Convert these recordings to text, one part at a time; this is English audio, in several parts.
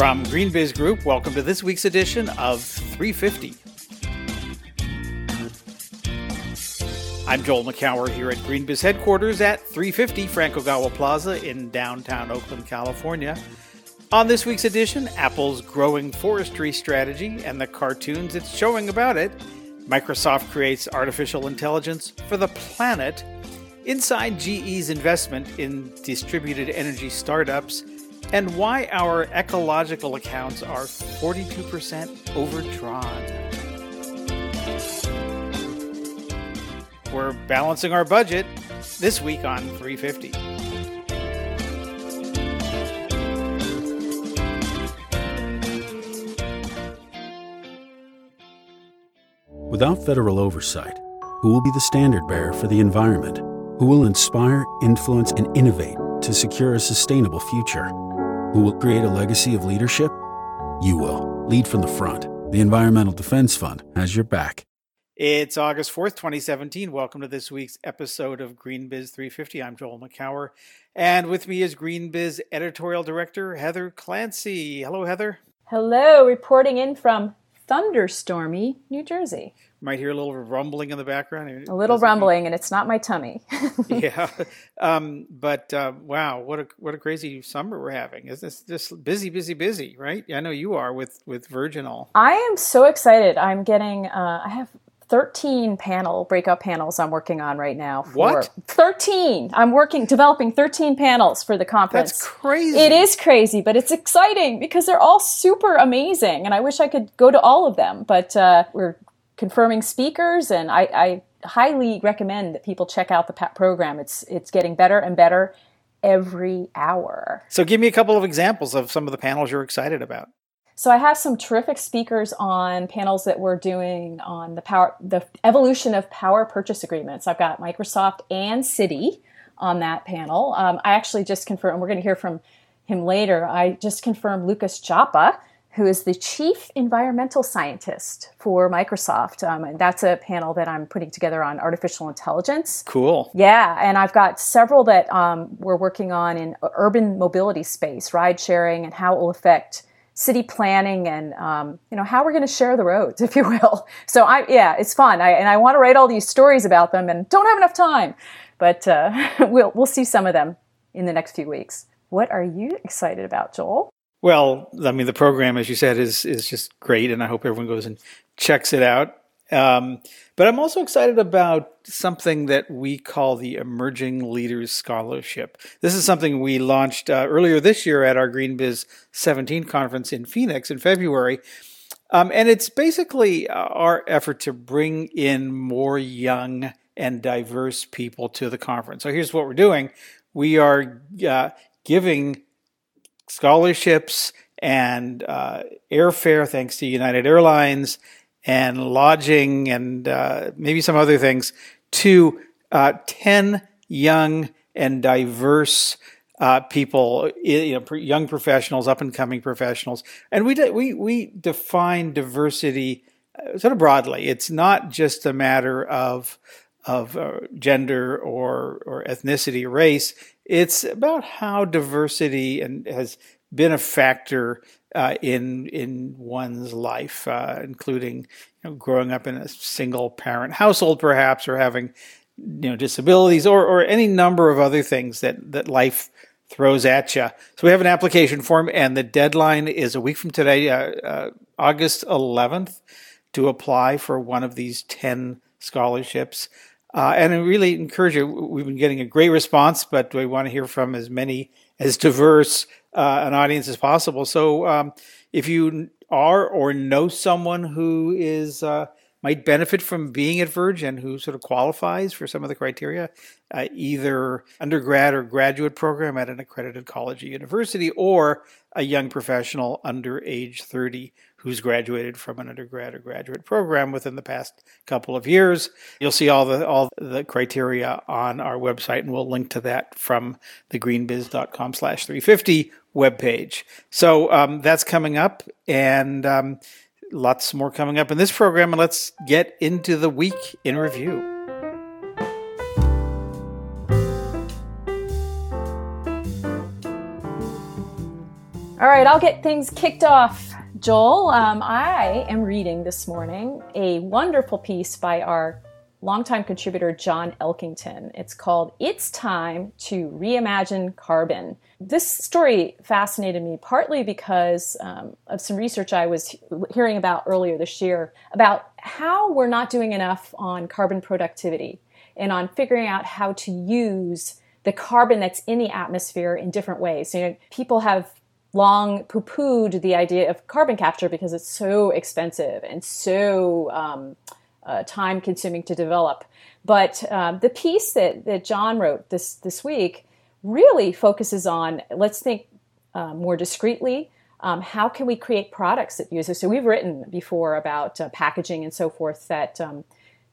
From GreenBiz Group, welcome to this week's edition of 350. I'm Joel Makower here at GreenBiz headquarters at 350 Frank Ogawa Plaza in downtown Oakland, California. On this week's edition, Apple's growing forestry strategy and the cartoons it's showing about it. Microsoft creates artificial intelligence for the planet. Inside GE's investment in distributed energy startups and why our ecological accounts are 42% overdrawn. We're balancing our budget this week on 350. Without federal oversight, who will be the standard bearer for the environment? Who will inspire, influence, and innovate to secure a sustainable future? Who will create a legacy of leadership? You will. Lead from the front. The Environmental Defense Fund has your back. It's August 4th, 2017. Welcome to this week's episode of GreenBiz 350. I'm Joel Makower, and with me is GreenBiz editorial director Heather Clancy. Hello, Heather. Hello, reporting in from thunderstormy New Jersey. You might hear a little rumbling in the background. A little rumbling, and it's not my tummy. yeah, um, but uh, wow, what a what a crazy summer we're having! Is this just busy, busy, busy? Right? I know you are with with Virginal. I am so excited. I'm getting. Uh, I have 13 panel breakout panels I'm working on right now. what? 13. I'm working developing 13 panels for the conference. That's crazy. It is crazy, but it's exciting because they're all super amazing, and I wish I could go to all of them. But uh, we're confirming speakers, and I, I highly recommend that people check out the program. It's it's getting better and better every hour. So, give me a couple of examples of some of the panels you're excited about. So I have some terrific speakers on panels that we're doing on the power, the evolution of power purchase agreements. I've got Microsoft and Citi on that panel. Um, I actually just confirmed. We're going to hear from him later. I just confirmed Lucas Joppa, who is the chief environmental scientist for Microsoft. Um, and that's a panel that I'm putting together on artificial intelligence. Cool. Yeah, and I've got several that um, we're working on in urban mobility space, ride sharing, and how it will affect city planning and um, you know how we're going to share the roads if you will so i yeah it's fun I, and i want to write all these stories about them and don't have enough time but uh, we'll, we'll see some of them in the next few weeks what are you excited about joel well i mean the program as you said is is just great and i hope everyone goes and checks it out um, but I'm also excited about something that we call the Emerging Leaders Scholarship. This is something we launched uh, earlier this year at our GreenBiz 17 conference in Phoenix in February. Um, and it's basically uh, our effort to bring in more young and diverse people to the conference. So here's what we're doing we are uh, giving scholarships and uh, airfare thanks to United Airlines and lodging and uh, maybe some other things to uh, 10 young and diverse uh, people, you know, young professionals, up and coming professionals. And we, de- we, we define diversity uh, sort of broadly. It's not just a matter of, of uh, gender or, or ethnicity race. It's about how diversity and has been a factor uh, in in one's life, uh, including you know, growing up in a single parent household, perhaps, or having you know disabilities, or or any number of other things that that life throws at you. So we have an application form, and the deadline is a week from today, uh, uh August 11th, to apply for one of these 10 scholarships. Uh, and I really encourage you. We've been getting a great response, but we want to hear from as many as diverse uh, an audience as possible. So um, if you are or know someone who is uh, might benefit from being at Verge and who sort of qualifies for some of the criteria, uh, either undergrad or graduate program at an accredited college or university, or a young professional under age 30 who's graduated from an undergrad or graduate program within the past couple of years. You'll see all the all the criteria on our website, and we'll link to that from the greenbiz.com slash 350 webpage. So um, that's coming up, and um, lots more coming up in this program. And let's get into the week in review. All right, I'll get things kicked off. Joel, um, I am reading this morning a wonderful piece by our longtime contributor John Elkington. It's called It's Time to Reimagine Carbon. This story fascinated me partly because um, of some research I was hearing about earlier this year about how we're not doing enough on carbon productivity and on figuring out how to use the carbon that's in the atmosphere in different ways. You know, people have long poo pooed the idea of carbon capture because it's so expensive and so um, uh, time consuming to develop. But um, the piece that, that John wrote this, this week really focuses on let's think uh, more discreetly. Um, how can we create products that use this? So we've written before about uh, packaging and so forth that um,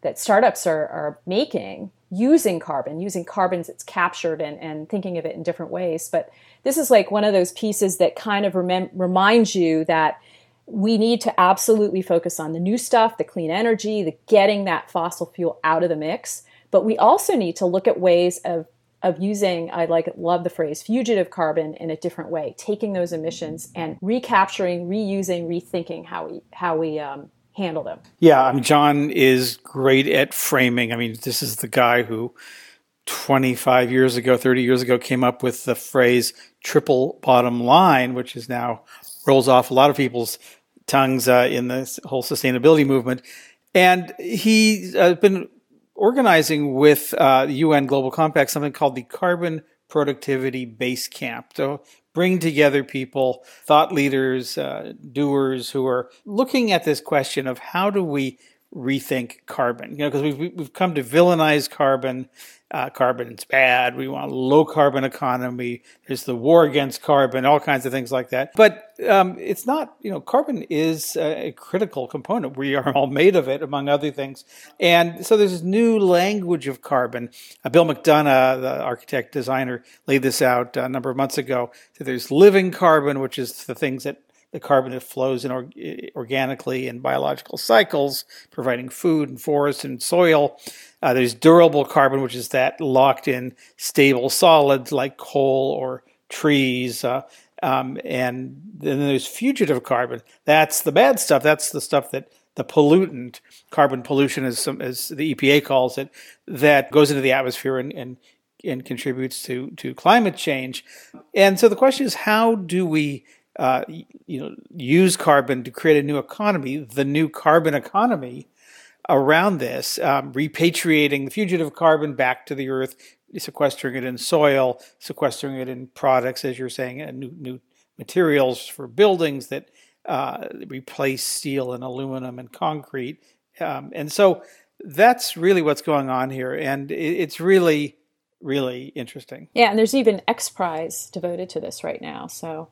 that startups are, are making using carbon, using carbons that's captured and, and thinking of it in different ways. But this is like one of those pieces that kind of rem- reminds you that we need to absolutely focus on the new stuff, the clean energy, the getting that fossil fuel out of the mix. But we also need to look at ways of of using I like love the phrase fugitive carbon in a different way, taking those emissions and recapturing, reusing, rethinking how we how we um, handle them. Yeah, I mean John is great at framing. I mean, this is the guy who 25 years ago, 30 years ago came up with the phrase triple bottom line, which is now rolls off a lot of people's tongues uh, in the whole sustainability movement. And he's uh, been organizing with uh, the UN Global Compact something called the Carbon Productivity Base Camp to bring together people, thought leaders, uh, doers who are looking at this question of how do we rethink carbon? You know, because we've, we've come to villainize carbon uh, carbon is bad. We want a low carbon economy. There's the war against carbon, all kinds of things like that. But um, it's not, you know, carbon is a critical component. We are all made of it, among other things. And so there's this new language of carbon. Uh, Bill McDonough, the architect designer, laid this out a number of months ago. So there's living carbon, which is the things that the carbon that flows in or, organically in biological cycles, providing food and forest and soil. Uh, there's durable carbon, which is that locked in stable solids like coal or trees. Uh, um, and then there's fugitive carbon. That's the bad stuff. That's the stuff that the pollutant, carbon pollution, as, some, as the EPA calls it, that goes into the atmosphere and, and, and contributes to, to climate change. And so the question is, how do we uh, you know, use carbon to create a new economy, the new carbon economy around this, um, repatriating the fugitive carbon back to the earth, sequestering it in soil, sequestering it in products, as you're saying, new, new materials for buildings that uh, replace steel and aluminum and concrete. Um, and so that's really what's going on here. And it, it's really, really interesting. Yeah, and there's even X Prize devoted to this right now. So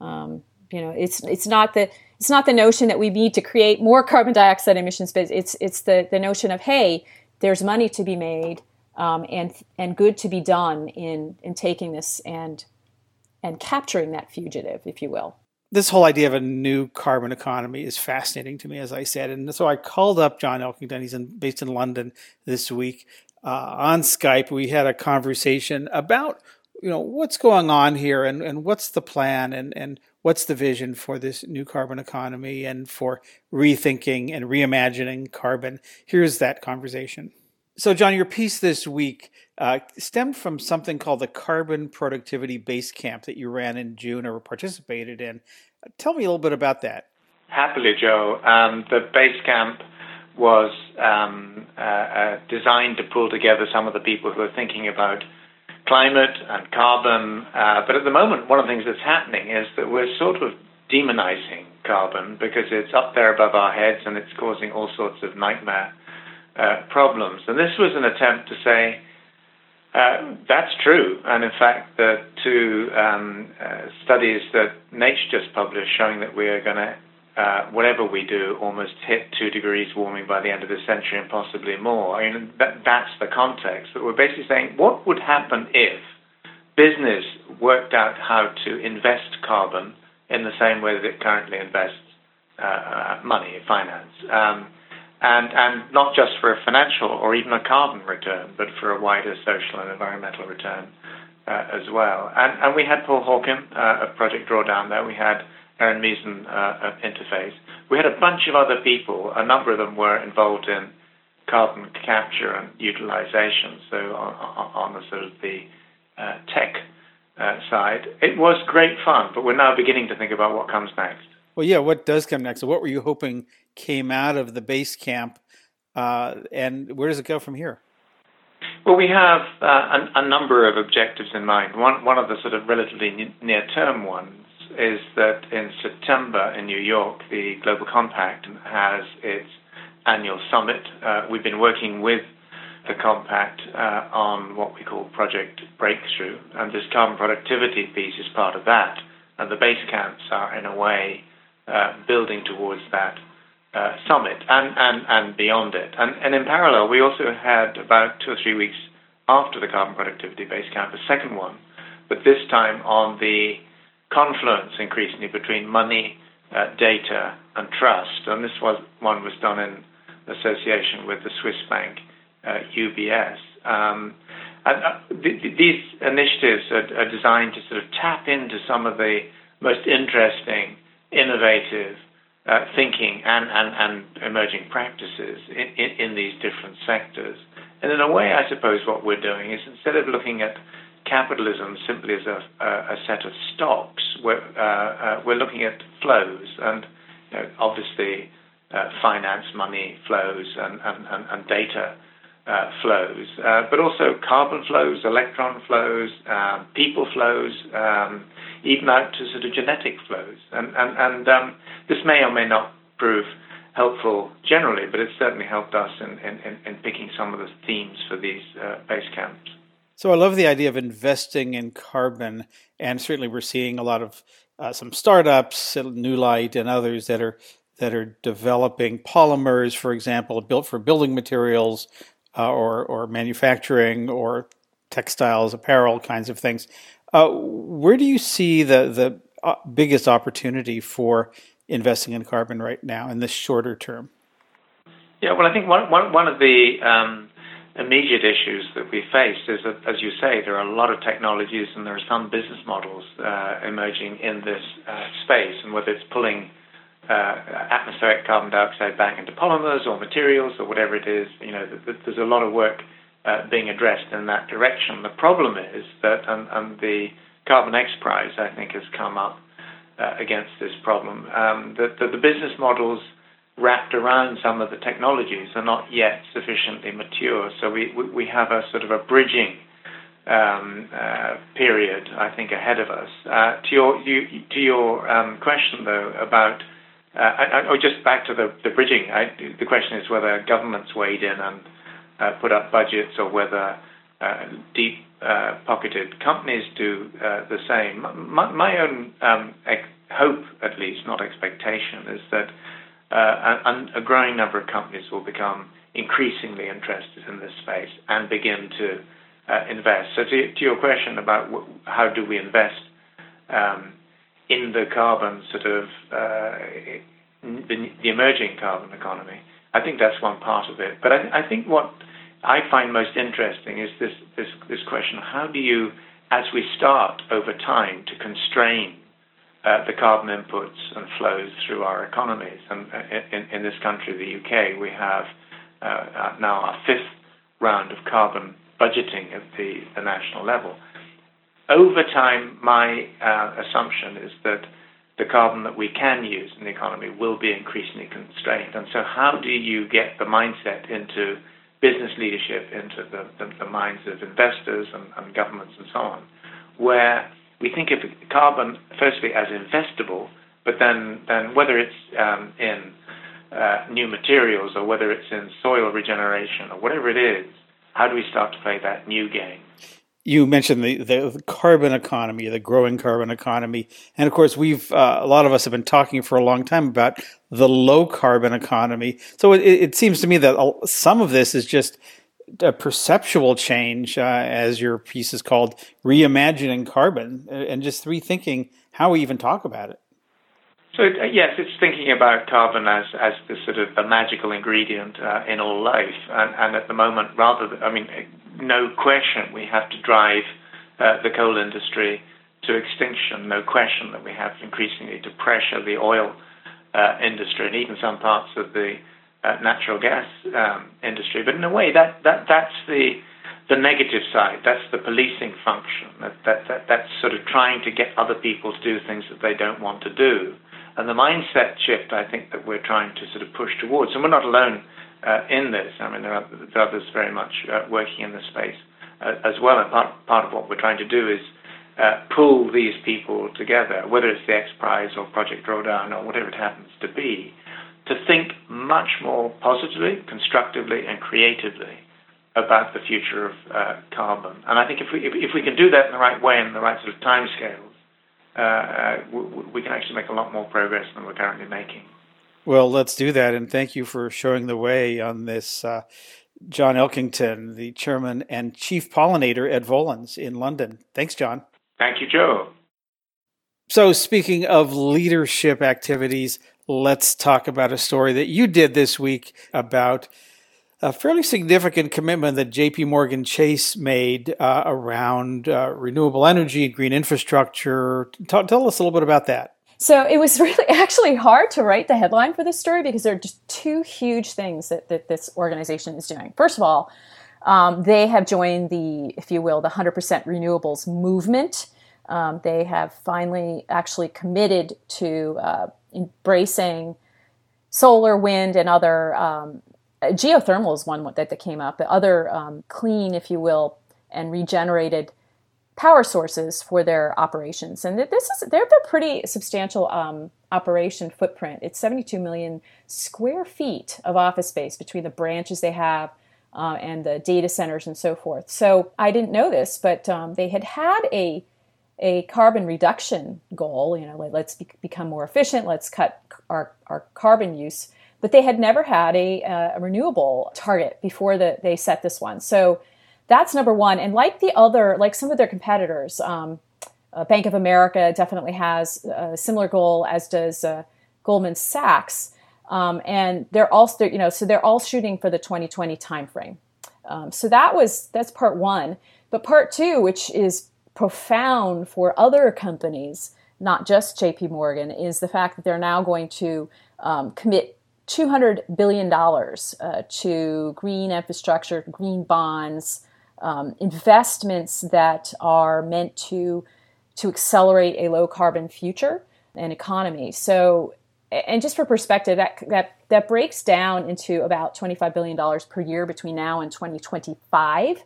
um, you know, it's it's not the it's not the notion that we need to create more carbon dioxide emissions, but it's it's the the notion of hey, there's money to be made um, and and good to be done in in taking this and and capturing that fugitive, if you will. This whole idea of a new carbon economy is fascinating to me, as I said, and so I called up John Elkington. He's in, based in London this week uh, on Skype. We had a conversation about you know what's going on here and, and what's the plan and, and what's the vision for this new carbon economy and for rethinking and reimagining carbon? Here's that conversation. So john your piece this week uh, stemmed from something called the carbon productivity base camp that you ran in june or participated in. Tell me a little bit about that. Happily joe. Um, the base camp was um, uh, uh, designed to pull together some of the people who are thinking about climate and carbon. Uh, but at the moment, one of the things that's happening is that we're sort of demonizing carbon because it's up there above our heads and it's causing all sorts of nightmare uh, problems. And this was an attempt to say, uh, that's true. And in fact, the two um, uh, studies that Nature just published showing that we are going to uh, whatever we do, almost hit two degrees warming by the end of the century and possibly more. I mean, that, that's the context. But we're basically saying, what would happen if business worked out how to invest carbon in the same way that it currently invests uh, money, finance, um, and and not just for a financial or even a carbon return, but for a wider social and environmental return. uh, as well. And, and we had Paul Hawken uh, of Project Drawdown there. We had Erin Meezan uh, Interface. We had a bunch of other people. A number of them were involved in carbon capture and utilization. So on, on the sort of the uh, tech uh, side, it was great fun. But we're now beginning to think about what comes next. Well, yeah, what does come next? So what were you hoping came out of the base camp, uh, and where does it go from here? Well, we have uh, a, a, number of objectives in mind. One, one of the sort of relatively near term ones is that in September in New York, the Global Compact has its annual summit. Uh, we've been working with the Compact uh, on what we call Project Breakthrough, and this carbon productivity piece is part of that. And the base camps are, in a way, uh, building towards that uh, summit and, and, and beyond it. And, and in parallel, we also had about two or three weeks after the carbon productivity base camp, a second one, but this time on the confluence increasingly between money, uh, data, and trust. And this was one was done in association with the Swiss bank uh, UBS. Um, and uh, th- th- these initiatives are, are, designed to sort of tap into some of the most interesting, innovative uh, thinking and, and, and emerging practices in, in, in, these different sectors. And in a way, I suppose what we're doing is instead of looking at capitalism simply as a, a set of stocks, we're, uh, uh, we're looking at flows and you know, obviously uh, finance money flows and, and, and, and data uh, flows, uh, but also carbon flows, electron flows, um, people flows, um, even out to sort of genetic flows. And, and, and um, this may or may not prove helpful generally, but it's certainly helped us in, in, in picking some of the themes for these uh, base camps. So I love the idea of investing in carbon, and certainly we're seeing a lot of uh, some startups, Newlight, and others that are that are developing polymers, for example, built for building materials uh, or or manufacturing or textiles, apparel kinds of things. Uh, where do you see the the uh, biggest opportunity for investing in carbon right now in the shorter term? Yeah, well, I think one, one, one of the um, immediate issues that we face is that, as you say, there are a lot of technologies and there are some business models uh, emerging in this uh, space, and whether it's pulling uh, atmospheric carbon dioxide back into polymers or materials or whatever it is, you know, there's a lot of work uh, being addressed in that direction. The problem is that, and, and the Carbon X Prize, I think, has come up uh, against this problem. Um, that, the business models wrapped around some of the technologies are not yet sufficiently mature. So we, we, we have a sort of a bridging um, uh, period, I think, ahead of us. Uh, to your you, to your um, question though about uh, or just back to the, the bridging, I, the question is whether governments weighed in and uh, put up budgets or whether uh, deep uh, pocketed companies do uh, the same. My, my own um, hope, at least, not expectation, is that Uh, a, a, growing number of companies will become increasingly interested in this space and begin to uh, invest. So, to, to, your question about how do we invest um, in the carbon sort of uh, the, the, emerging carbon economy, I think that's one part of it. But I, I think what I find most interesting is this, this, this question how do you, as we start over time to constrain uh, the carbon inputs and flows through our economies? And uh, in, in this country, the UK, we have uh, uh, now our fifth round of carbon budgeting at the, the national level. Over time, my uh, assumption is that the carbon that we can use in the economy will be increasingly constrained. And so, how do you get the mindset into business leadership into the, the, the minds of investors and, and, governments and so on, where we think of carbon firstly as investable, but then, then whether it's um, in uh, new materials or whether it's in soil regeneration or whatever it is, how do we start to play that new game? you mentioned the, the, carbon economy, the growing carbon economy, and of course, we've uh, a lot of us have been talking for a long time about the low carbon economy. So it, it seems to me that some of this is just a perceptual change, uh, as your piece is called, reimagining carbon, and just rethinking how we even talk about it. So uh, yes, it's thinking about carbon as as the sort of the magical ingredient uh, in all life, and, and at the moment, rather, I mean, no question, we have to drive uh, the coal industry to extinction. No question that we have increasingly to pressure the oil uh, industry and even some parts of the uh, natural gas um, industry. But in a way, that, that that's the the negative side. That's the policing function. That, that, that that's sort of trying to get other people to do things that they don't want to do. And the mindset shift, I think, that we're trying to sort of push towards. And we're not alone uh, in this. I mean, there are, there are others very much uh, working in this space uh, as well. And part, part of what we're trying to do is uh, pull these people together, whether it's the X Prize or Project Drawdown or whatever it happens to be, to think much more positively, constructively, and creatively about the future of uh, carbon. And I think if we if, if, we can do that in the right way and the right sort of timescales, uh, uh we, we can actually make a lot more progress than we're currently making. Well, let's do that, and thank you for showing the way on this. Uh, John Elkington, the chairman and chief pollinator at Volans in London. Thanks, John. Thank you, Joe. So, speaking of leadership activities, let's talk about a story that you did this week about a fairly significant commitment that JP Morgan Chase made uh, around uh, renewable energy and green infrastructure. T- tell us a little bit about that. So it was really actually hard to write the headline for this story because there are just two huge things that, that this organization is doing. First of all, um, they have joined the, if you will, the 100% renewables movement. Um, they have finally actually committed to uh, embracing solar, wind, and other um, geothermal is one that, that came up, other um, clean, if you will, and regenerated power sources for their operations. And this is they're a pretty substantial um, operation footprint. It's 72 million square feet of office space between the branches they have uh, and the data centers and so forth. So I didn't know this, but um, they had had a a carbon reduction goal. You know, let's be, become more efficient. Let's cut our our carbon use. But they had never had a, a renewable target before the, they set this one. So that's number one. And like the other, like some of their competitors, um, uh, Bank of America definitely has a similar goal, as does uh, Goldman Sachs. Um, and they're also, you know, so they're all shooting for the 2020 timeframe. Um, so that was that's part one. But part two, which is profound for other companies, not just J.P. Morgan, is the fact that they're now going to um, commit $200 billion uh, to green infrastructure, green bonds, um, investments that are meant to, to accelerate a low carbon future and economy. So, and just for perspective, that, that, that breaks down into about $25 billion per year between now and 2025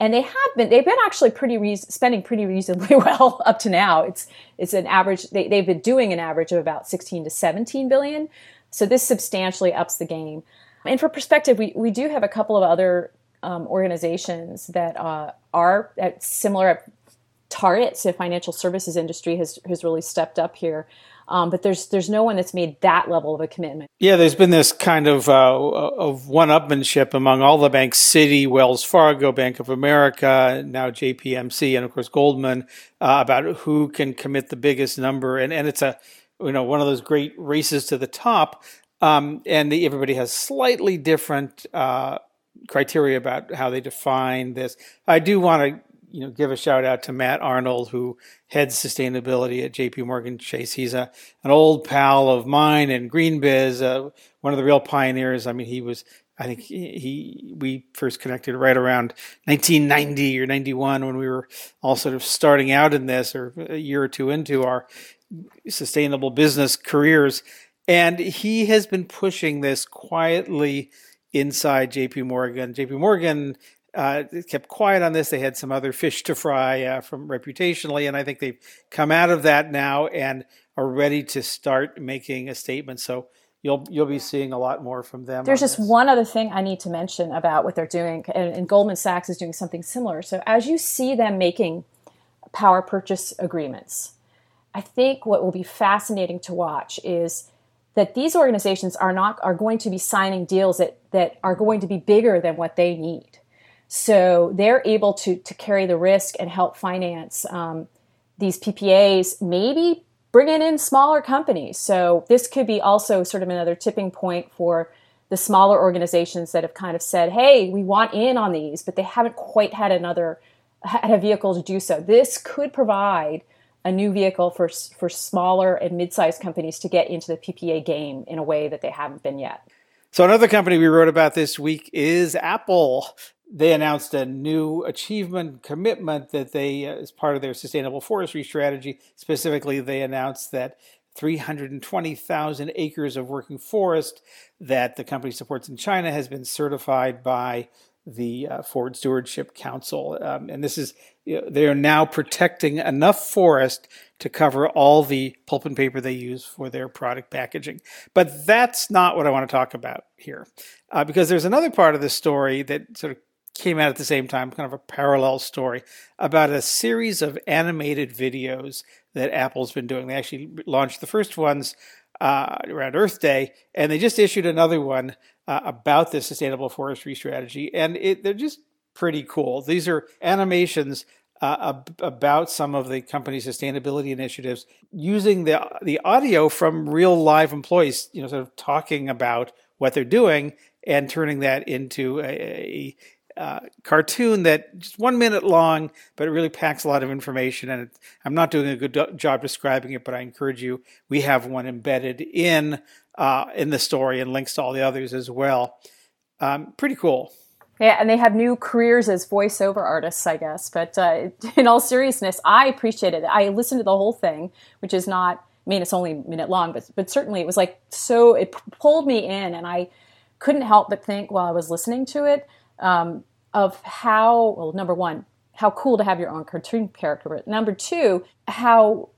and they have been they've been actually pretty re- spending pretty reasonably well up to now it's it's an average they, they've been doing an average of about 16 to 17 billion so this substantially ups the game. And for perspective, we, we do have a couple of other um, organizations that uh, are at similar targets. The financial services industry has, has really stepped up here. Um, but there's there's no one that's made that level of a commitment. Yeah, there's been this kind of uh, of one-upmanship among all the banks: Citi, Wells Fargo, Bank of America, now JPMC, and of course Goldman, uh, about who can commit the biggest number. And and it's a you know one of those great races to the top, um, and the, everybody has slightly different uh, criteria about how they define this. I do want to you know give a shout out to Matt Arnold who heads sustainability at J.P. Morgan Chase. He's a an old pal of mine and GreenBiz, uh, one of the real pioneers. I mean, he was. I think he, he we first connected right around 1990 or 91 when we were all sort of starting out in this, or a year or two into our sustainable business careers. And he has been pushing this quietly inside JP Morgan. JP Morgan uh, kept quiet on this. They had some other fish to fry uh, from reputationally, and I think they've come out of that now and are ready to start making a statement. So you'll you'll be seeing a lot more from them. There's just this. one other thing I need to mention about what they're doing, and, and Goldman Sachs is doing something similar. So as you see them making power purchase agreements I think what will be fascinating to watch is that these organizations are not are going to be signing deals that that are going to be bigger than what they need. So they're able to to carry the risk and help finance um, these PPAs, maybe bringing in smaller companies. So this could be also sort of another tipping point for the smaller organizations that have kind of said, "Hey, we want in on these," but they haven't quite had another had a vehicle to do so. This could provide a new vehicle for for smaller and mid-sized companies to get into the PPA game in a way that they haven't been yet. So another company we wrote about this week is Apple. They announced a new achievement commitment that they, uh, as part of their sustainable forestry strategy, specifically, they announced that 320,000 acres of working forest that the company supports in China has been certified by the uh, Forest Stewardship Council. Um, and this is, they are now protecting enough forest to cover all the pulp and paper they use for their product packaging. But that's not what I want to talk about here, uh, because there's another part of the story that sort of came out at the same time, kind of a parallel story about a series of animated videos that Apple's been doing. They actually launched the first ones uh, around Earth Day, and they just issued another one uh, about the sustainable forestry strategy, and it, they're just pretty cool. These are animations uh, ab- about some of the company's sustainability initiatives using the the audio from real live employees, you know, sort of talking about what they're doing and turning that into a, a uh, cartoon that just one minute long, but it really packs a lot of information. And it, I'm not doing a good do- job describing it, but I encourage you. We have one embedded in uh, in the story and links to all the others as well. Um, pretty cool. Yeah, and they have new careers as voiceover artists, I guess. But uh, in all seriousness, I appreciated it. I listened to the whole thing, which is not. I mean, it's only a minute long, but but certainly it was like so. It pulled me in, and I couldn't help but think while I was listening to it um, of how, well, number one, how cool to have your own cartoon character, but number two, how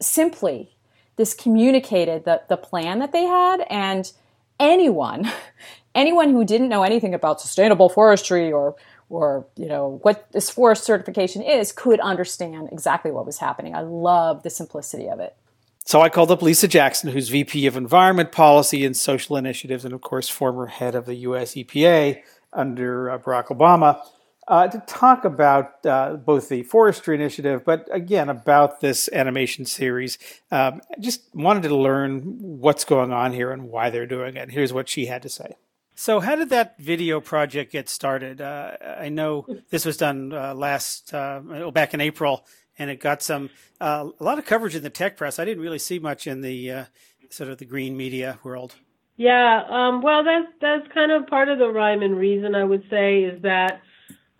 simply this communicated the, the plan that they had and anyone anyone who didn't know anything about sustainable forestry or or you know what this forest certification is could understand exactly what was happening. I love the simplicity of it. So I called up Lisa Jackson, who's VP of Environment Policy and Social Initiatives, and of course, former head of the US EPA, under uh, Barack Obama uh, to talk about uh, both the forestry initiative, but again about this animation series. Um, just wanted to learn what's going on here and why they're doing it. Here's what she had to say. So, how did that video project get started? Uh, I know this was done uh, last uh, back in April, and it got some a lot of coverage in the tech press. I didn't really see much in the sort of the green media world. Yeah, um, well, that's that's kind of part of the rhyme and reason. I would say is that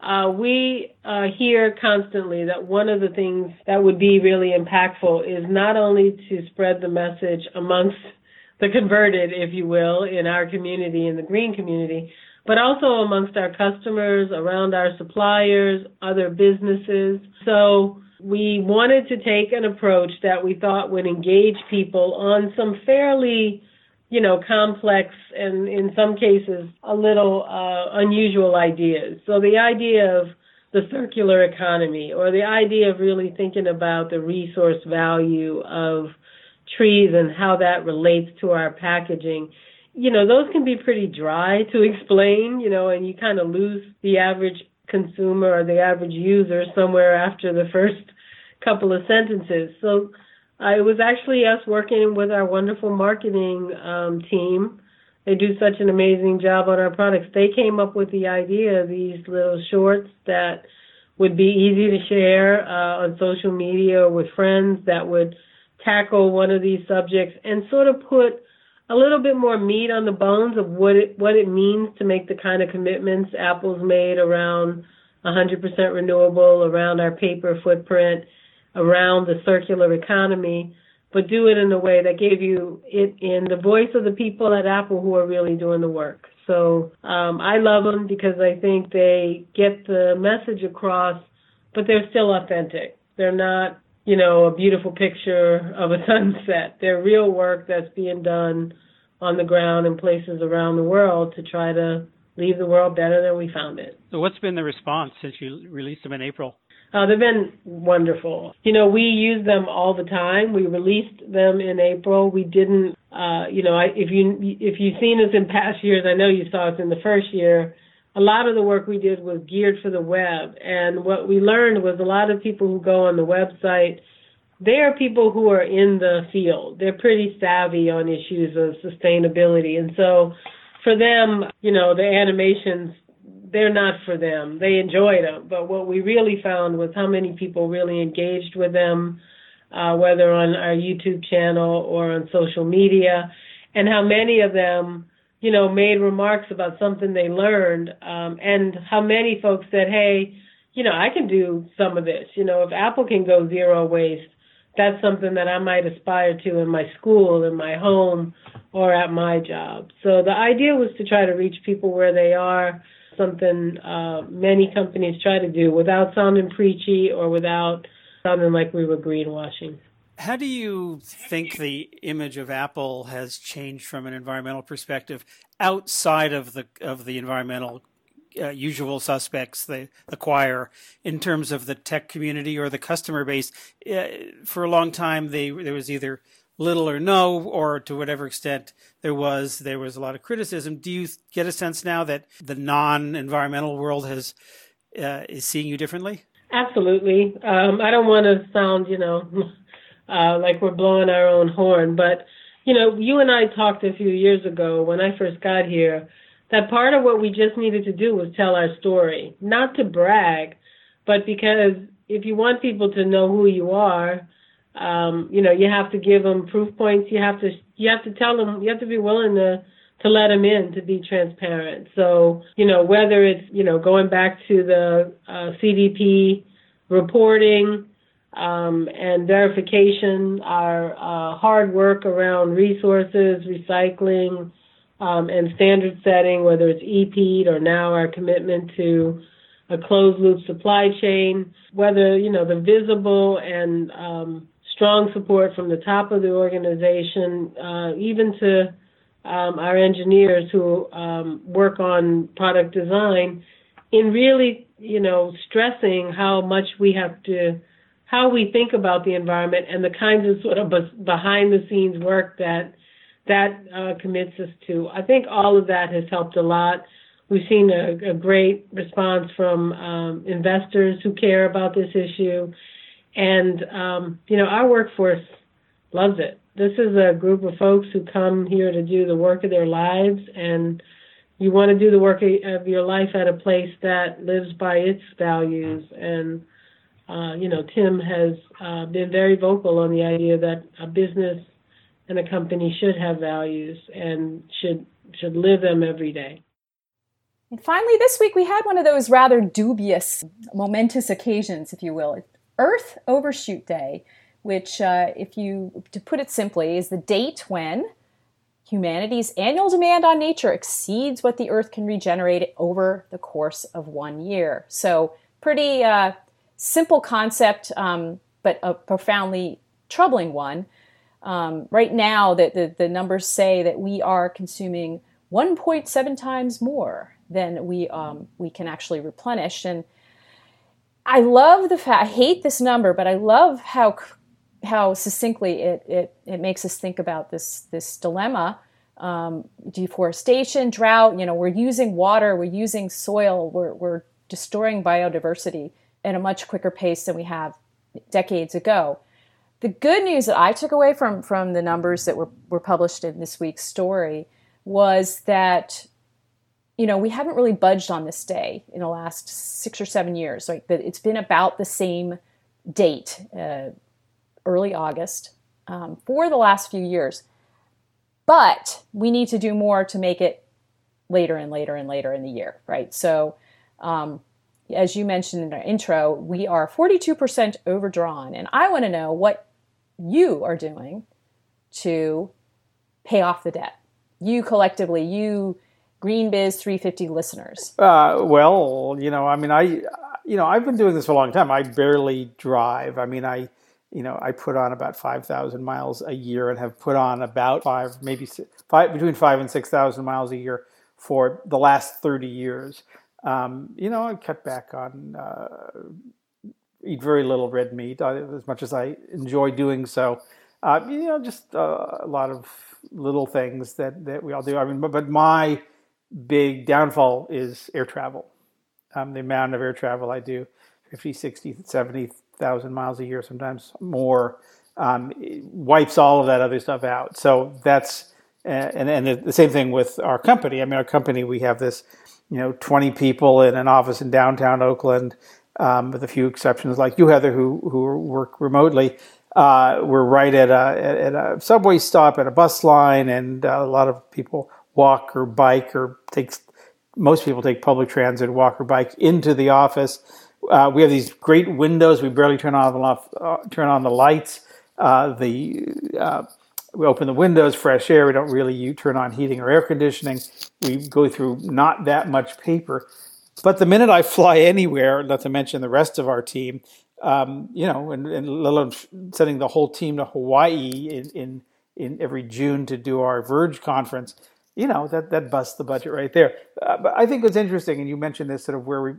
uh, we uh, hear constantly that one of the things that would be really impactful is not only to spread the message amongst the converted, if you will, in our community, in the green community, but also amongst our customers, around our suppliers, other businesses. So we wanted to take an approach that we thought would engage people on some fairly you know, complex and in some cases a little uh, unusual ideas. So the idea of the circular economy or the idea of really thinking about the resource value of trees and how that relates to our packaging, you know, those can be pretty dry to explain, you know, and you kind of lose the average consumer or the average user somewhere after the first couple of sentences. So uh, it was actually us working with our wonderful marketing um, team. They do such an amazing job on our products. They came up with the idea of these little shorts that would be easy to share uh, on social media or with friends that would tackle one of these subjects and sort of put a little bit more meat on the bones of what it what it means to make the kind of commitments Apple's made around 100% renewable, around our paper footprint, around the circular economy, but do it in a way that gave you it in the voice of the people at Apple who are really doing the work. So um, I love them because I think they get the message across, but they're still authentic. They're not, you know, a beautiful picture of a sunset. They're real work that's being done on the ground in places around the world to try to leave the world better than we found it. So what's been the response since you released them in April? Uh, they've been wonderful. You know, we use them all the time. We released them in April. We didn't, uh, you know, I, if you if you've seen us in past years, I know you saw us in the first year. A lot of the work we did was geared for the web, and what we learned was a lot of people who go on the website, they are people who are in the field. They're pretty savvy on issues of sustainability, and so for them, you know, the animations they're not for them. They enjoyed them, but what we really found was how many people really engaged with them, uh, whether on our YouTube channel or on social media, and how many of them, you know, made remarks about something they learned, um, and how many folks said, "Hey, you know, I can do some of this. You know, if Apple can go zero waste, that's something that I might aspire to in my school, in my home, or at my job. So the idea was to try to reach people where they are, something uh, many companies try to do without sounding preachy or without sounding like we were greenwashing. How do you think the image of Apple has changed from an environmental perspective outside of the of the environmental uh, usual suspects, the, the choir, in terms of the tech community or the customer base. Uh, for a long time, they, there was either little or no, or to whatever extent there was, there was a lot of criticism. Do you get a sense now that the non-environmental world has uh, is seeing you differently? Absolutely. Um, I don't want to sound, you know, uh, like we're blowing our own horn, but you know, you and I talked a few years ago when I first got here that part of what we just needed to do was tell our story, not to brag, but because if you want people to know who you are, um, you know, you have to give them proof points. You have to you have to tell them. You have to be willing to to let them in to be transparent. So you know whether it's you know going back to the uh, CDP reporting um, and verification, our uh, hard work around resources, recycling, um, and standard setting, whether it's EPEAT or now our commitment to a closed loop supply chain, whether, you know, the visible and um, strong support from the top of the organization, uh, even to um, our engineers who um, work on product design, in really, you know, stressing how much we have to, how we think about the environment and the kinds of sort of behind the scenes work that that uh, commits us to. I think all of that has helped a lot. We've seen a, a great response from um, investors who care about this issue, and um, you know our workforce loves it. This is a group of folks who come here to do the work of their lives, and you want to do the work of your life at a place that lives by its values. And uh, you know, Tim has uh, been very vocal on the idea that a business and a company should have values and should should live them every day. And finally, this week we had one of those rather dubious, momentous occasions, if you will, Earth Overshoot Day, which, uh, if you to put it simply, is the date when humanity's annual demand on nature exceeds what the Earth can regenerate over the course of one year. So, pretty uh, simple concept, um, but a profoundly troubling one. Um, right now, the, the, the, numbers say that we are consuming 1.7 times more than we um, we can actually replenish. And I love the fact. I hate this number, but I love how how succinctly it it, it makes us think about this this dilemma. Um, deforestation, drought. You know, we're using water, we're using soil, we're we're destroying biodiversity at a much quicker pace than we have decades ago the good news that I took away from from the numbers that were, were published in this week's story was that you know we haven't really budged on this day in the last six or seven years. Like that, it's been about the same date, uh, early August, um, for the last few years. But we need to do more to make it later and later and later in the year, right? So. Um, as you mentioned in our intro, we are 42% overdrawn. And I want to know what you are doing to pay off the debt? You collectively, you GreenBiz 350 listeners. Uh, well, you know, I mean, I, you know, I've been doing this for a long time. I barely drive. I mean, I, you know, I put on about 5,000 miles a year and have put on about five, maybe five, between five and 6,000 miles a year for the last 30 years. Um, you know, I cut back on uh, eat very little red meat, uh, as much as I enjoy doing so. Uh, you know, just uh, a lot of little things that, that we all do. I mean, but, but my big downfall is air travel. Um, the amount of air travel I do, 50, 60, 70,000 miles a year, sometimes more, um, wipes all of that other stuff out. So that's, and, and the same thing with our company. I mean, our company, we have this you know, 20 people in an office in downtown Oakland, um, with a few exceptions like you, Heather, who, who work remotely. Uh, we're right at a, at a subway stop, at a bus line, and uh, a lot of people walk or bike or take, most people take public transit, walk or bike into the office. Uh, we have these great windows. We barely turn on, off, uh, turn on the lights. Uh, the uh, we open the windows, fresh air. We don't really turn on heating or air conditioning. We go through not that much paper. But the minute I fly anywhere, not to mention the rest of our team, um, you know, and, and let alone sending the whole team to Hawaii in, in, in every June to do our Verge conference, you know, that, that busts the budget right there. Uh, but I think it's interesting, and you mentioned this sort of where we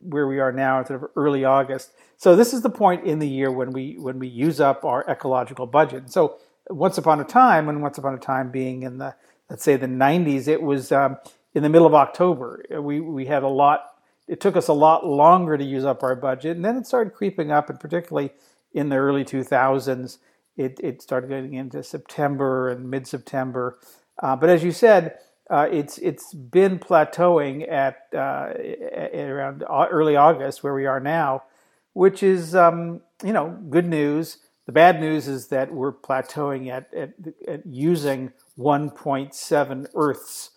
where we are now, sort of early August. So this is the point in the year when we when we use up our ecological budget. So once upon a time, and once upon a time being in the let's say the 90s, it was um, in the middle of October. We we had a lot. It took us a lot longer to use up our budget, and then it started creeping up, and particularly in the early 2000s, it it started getting into September and mid September. Uh, but as you said, uh, it's it's been plateauing at, uh, at, around early August, where we are now, which is um, you know good news. The bad news is that we're plateauing at, at, at using 1.7 Earths,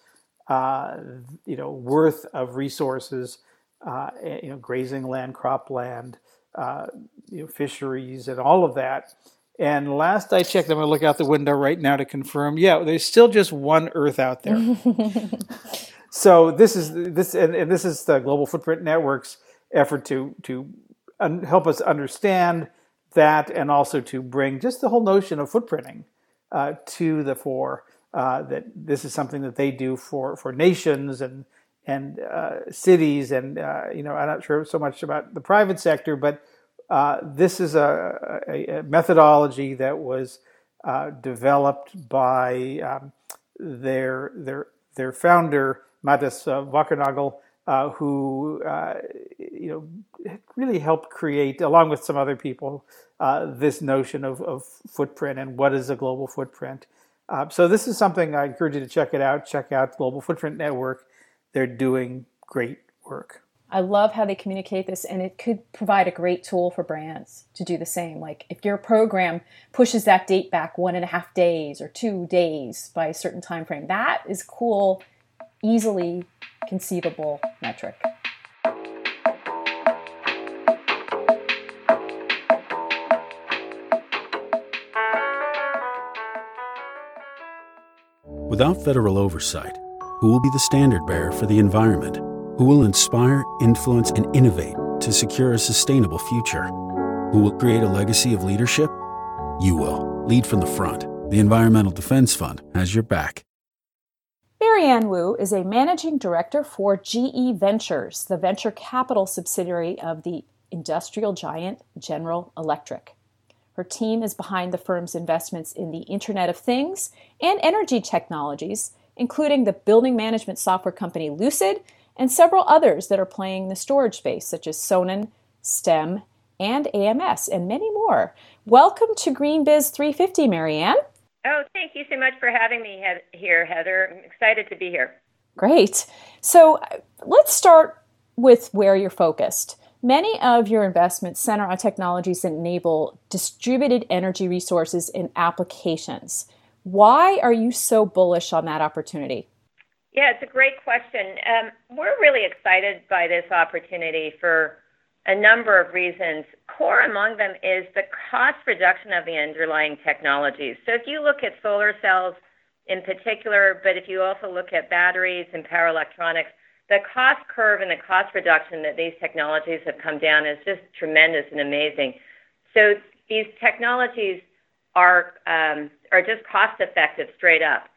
uh, you know, worth of resources, uh, you know, grazing land, cropland, uh, you know, fisheries, and all of that. And last I checked, I'm going to look out the window right now to confirm. Yeah, there's still just one Earth out there. so this is this, and, and, this is the Global Footprint Network's effort to to un- help us understand that and also to bring just the whole notion of footprinting uh, to the fore. Uh, that this is something that they do for, for nations and and uh, cities, and uh, you know I'm not sure so much about the private sector, but uh, this is a, a, methodology that was uh, developed by um, their their their founder Mathis Wackernagel, who you know really helped create, along with some other people, uh, this notion of, of, footprint and what is a global footprint. Uh, so this is something I encourage you to check it out. Check out Global Footprint Network. They're doing great work. I love how they communicate this, and it could provide a great tool for brands to do the same. Like if your program pushes that date back one and a half days or two days by a certain time frame, that is cool, easily conceivable metric. Without federal oversight, who will be the standard bearer for the environment? Who will inspire, influence, and innovate to secure a sustainable future? Who will create a legacy of leadership? You will. Lead from the front. The Environmental Defense Fund has your back. Marianne Wu is a managing director for GE Ventures, the venture capital subsidiary of the industrial giant General Electric. Her team is behind the firm's investments in the Internet of Things and energy technologies, including the building management software company Lucid and several others that are playing the storage space, such as Sonnen, STEM, and AMS, and many more. Welcome to GreenBiz 350, Marianne. Oh, thank you so much for having me here, Heather. I'm excited to be here. Great. So let's start with where you're focused. Many of your investments center on technologies that enable distributed energy resources in applications. Why are you so bullish on that opportunity? Yeah, it's a great question. Um, we're really excited by this opportunity for a number of reasons. Core among them is the cost reduction of the underlying technologies. So if you look at solar cells in particular, but if you also look at batteries and power electronics, the cost curve and the cost reduction that these technologies have come down is just tremendous and amazing. So these technologies are um, are just cost effective straight up.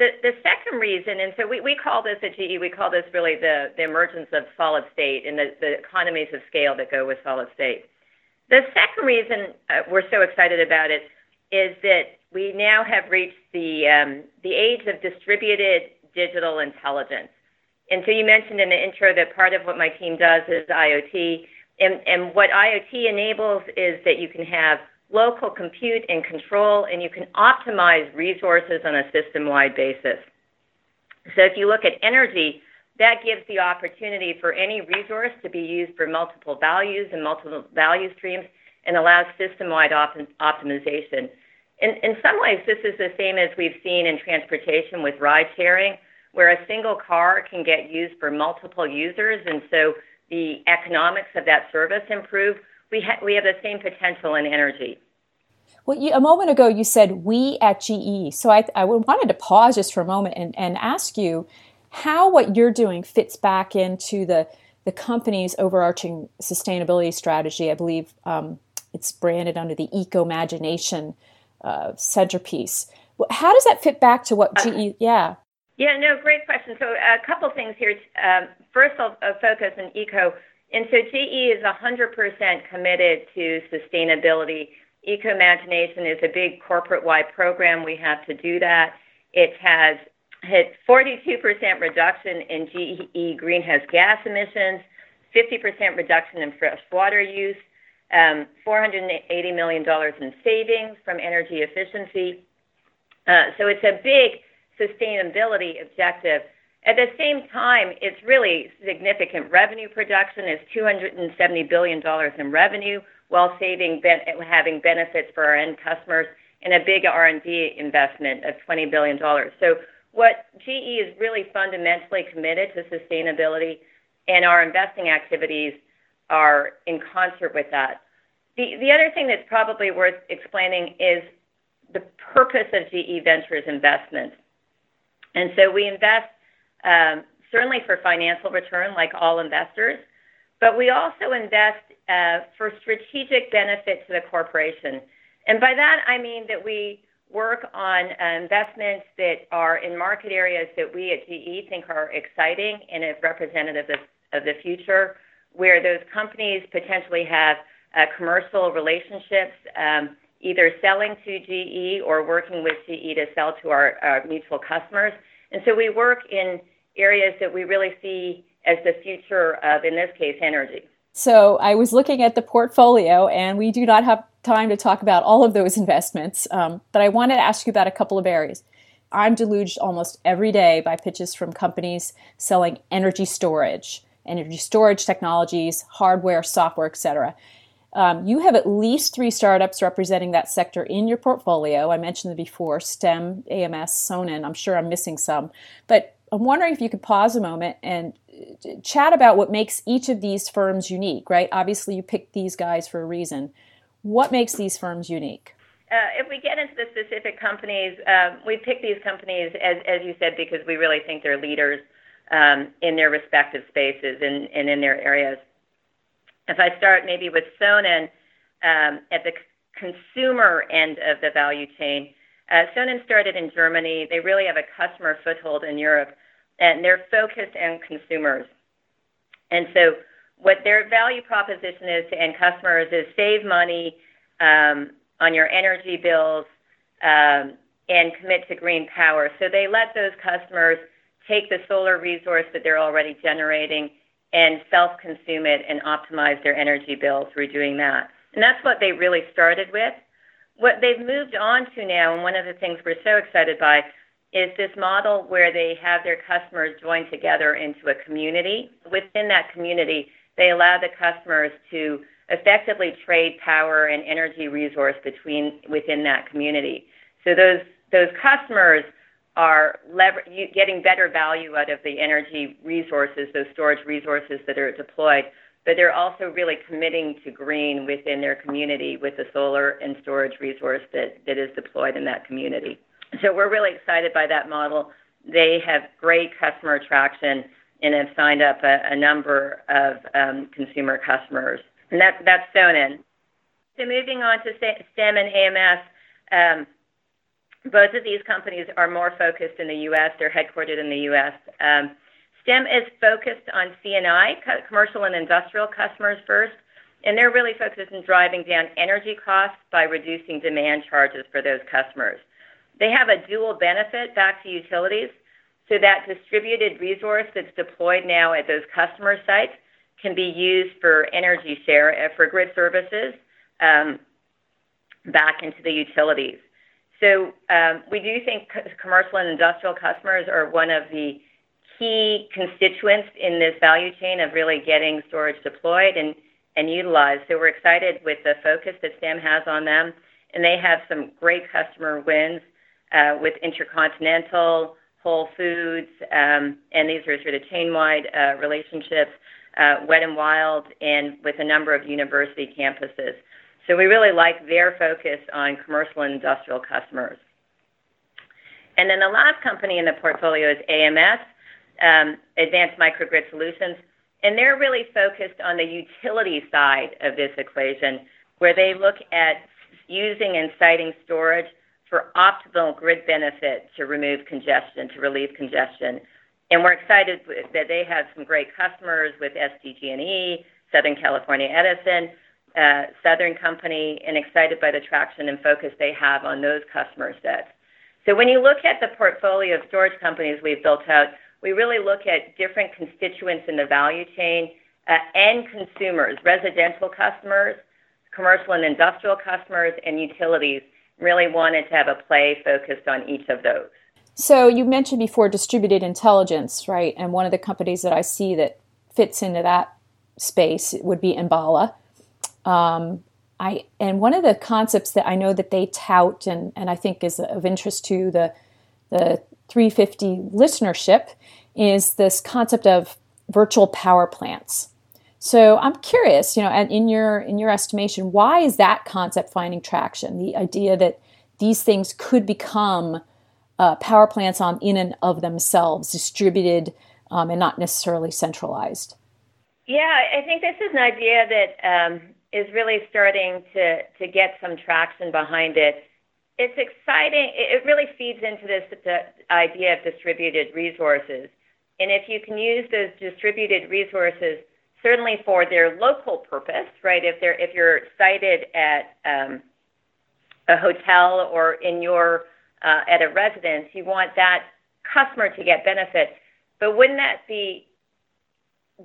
The, second reason, and so we, call this at GE, we call this really the, emergence of solid state and the, economies of scale that go with solid state. The second reason uh, we're so excited about it is that we now have reached the, um, the age of distributed digital intelligence. And so you mentioned in the intro that part of what my team does is IoT. And what IoT enables is that you can have local compute and control, and you can optimize resources on a system wide basis. So if you look at energy, that gives the opportunity for any resource to be used for multiple values and multiple value streams and allows system-wide op- optimization. In, in some ways, this is the same as we've seen in transportation with ride sharing, where a single car can get used for multiple users, and so the economics of that service improve. We, ha- we have the same potential and energy. Well, you, a moment ago you said we at GE. So I, I wanted to pause just for a moment and, and ask you how what you're doing fits back into the, the company's overarching sustainability strategy. I believe um, it's branded under the Ecomagination uh, centerpiece. How does that fit back to what GE? Uh, yeah. Yeah, no, great question. So a couple things here. Um, first, I'll, I'll focus on eco. And so GE is 100% committed to sustainability. Ecomagination is a big corporate-wide program. We have to do that. It has hit 42% reduction in GE greenhouse gas emissions, 50% reduction in fresh water use, um, $480 million in savings from energy efficiency. Uh, so it's a big sustainability objective. At the same time, it's really significant revenue production is $270 billion in revenue while saving having benefits for our end customers and a big R&D investment of $20 billion. So what GE is really fundamentally committed to sustainability, and our investing activities are in concert with that. The, the other thing that's probably worth explaining is the purpose of GE Ventures investments. And so we invest um, certainly for financial return, like all investors, but we also invest uh, for strategic benefit to the corporation. And by that, I mean that we work on uh, investments that are in market areas that we at GE think are exciting and representative of, of the future, where those companies potentially have uh, commercial relationships, um, either selling to GE or working with GE to sell to our, our mutual customers. And so we work in areas that we really see as the future of, in this case, energy. So I was looking at the portfolio, and we do not have time to talk about all of those investments, um, but I wanted to ask you about a couple of areas. I'm deluged almost every day by pitches from companies selling energy storage, energy storage technologies, hardware, software, etc. Um, you have at least three startups representing that sector in your portfolio. I mentioned them before STEM, AMS, Sonnen. I'm sure I'm missing some. But I'm wondering if you could pause a moment and uh, chat about what makes each of these firms unique, right? Obviously, you picked these guys for a reason. What makes these firms unique? Uh, if we get into the specific companies, uh, we pick these companies, as, as you said, because we really think they're leaders um, in their respective spaces and, and in their areas. If I start maybe with Sonnen um, at the consumer end of the value chain, uh, Sonnen started in Germany. They really have a customer foothold in Europe, and they're focused on consumers. And so what their value proposition is to end customers is save money um, on your energy bills um, and commit to green power. So they let those customers take the solar resource that they're already generating and self-consume it and optimize their energy bill through doing that. And that's what they really started with. What they've moved on to now, and one of the things we're so excited by, is this model where they have their customers join together into a community. Within that community, they allow the customers to effectively trade power and energy resource between within that community. So those those customers are lever- getting better value out of the energy resources, those storage resources that are deployed, but they're also really committing to green within their community with the solar and storage resource that, that is deployed in that community. So we're really excited by that model. They have great customer attraction and have signed up a, a number of um, consumer customers. And that, that's Sonnen. So moving on to STEM and AMS, um, both of these companies are more focused in the U.S. They're headquartered in the U.S. Um, STEM is focused on C&I, commercial and industrial customers first, and they're really focused on driving down energy costs by reducing demand charges for those customers. They have a dual benefit back to utilities. So that distributed resource that's deployed now at those customer sites can be used for energy share uh, for grid services um, back into the utilities. So um, we do think commercial and industrial customers are one of the key constituents in this value chain of really getting storage deployed and, and utilized. So we're excited with the focus that Stem has on them, and they have some great customer wins uh, with Intercontinental, Whole Foods, um, and these are sort of chain-wide uh, relationships, uh, Wet and Wild, and with a number of university campuses. So we really like their focus on commercial and industrial customers. And then the last company in the portfolio is AMS, um, Advanced Microgrid Solutions, and they're really focused on the utility side of this equation, where they look at using and siting storage for optimal grid benefit to remove congestion, to relieve congestion. And we're excited that they have some great customers with SDG&E, Southern California Edison, uh, Southern Company, and excited by the traction and focus they have on those customer sets. So when you look at the portfolio of storage companies we've built out, we really look at different constituents in the value chain, uh, and consumers, residential customers, commercial and industrial customers, and utilities, really wanted to have a play focused on each of those. So you mentioned before distributed intelligence, right? And one of the companies that I see that fits into that space would be Enbala. Um, I and one of the concepts that I know that they tout and, and I think is of interest to the the 350 listenership is this concept of virtual power plants. So I'm curious, you know, and in your in your estimation, why is that concept finding traction? The idea that these things could become uh, power plants on in and of themselves, distributed um, and not necessarily centralized. Yeah, I think this is an idea that um, is really starting to to get some traction behind it. It's exciting. It really feeds into this idea of distributed resources. And if you can use those distributed resources, certainly for their local purpose, right? If they're if you're sited at um, a hotel or in your uh, at a residence, you want that customer to get benefit. But wouldn't that be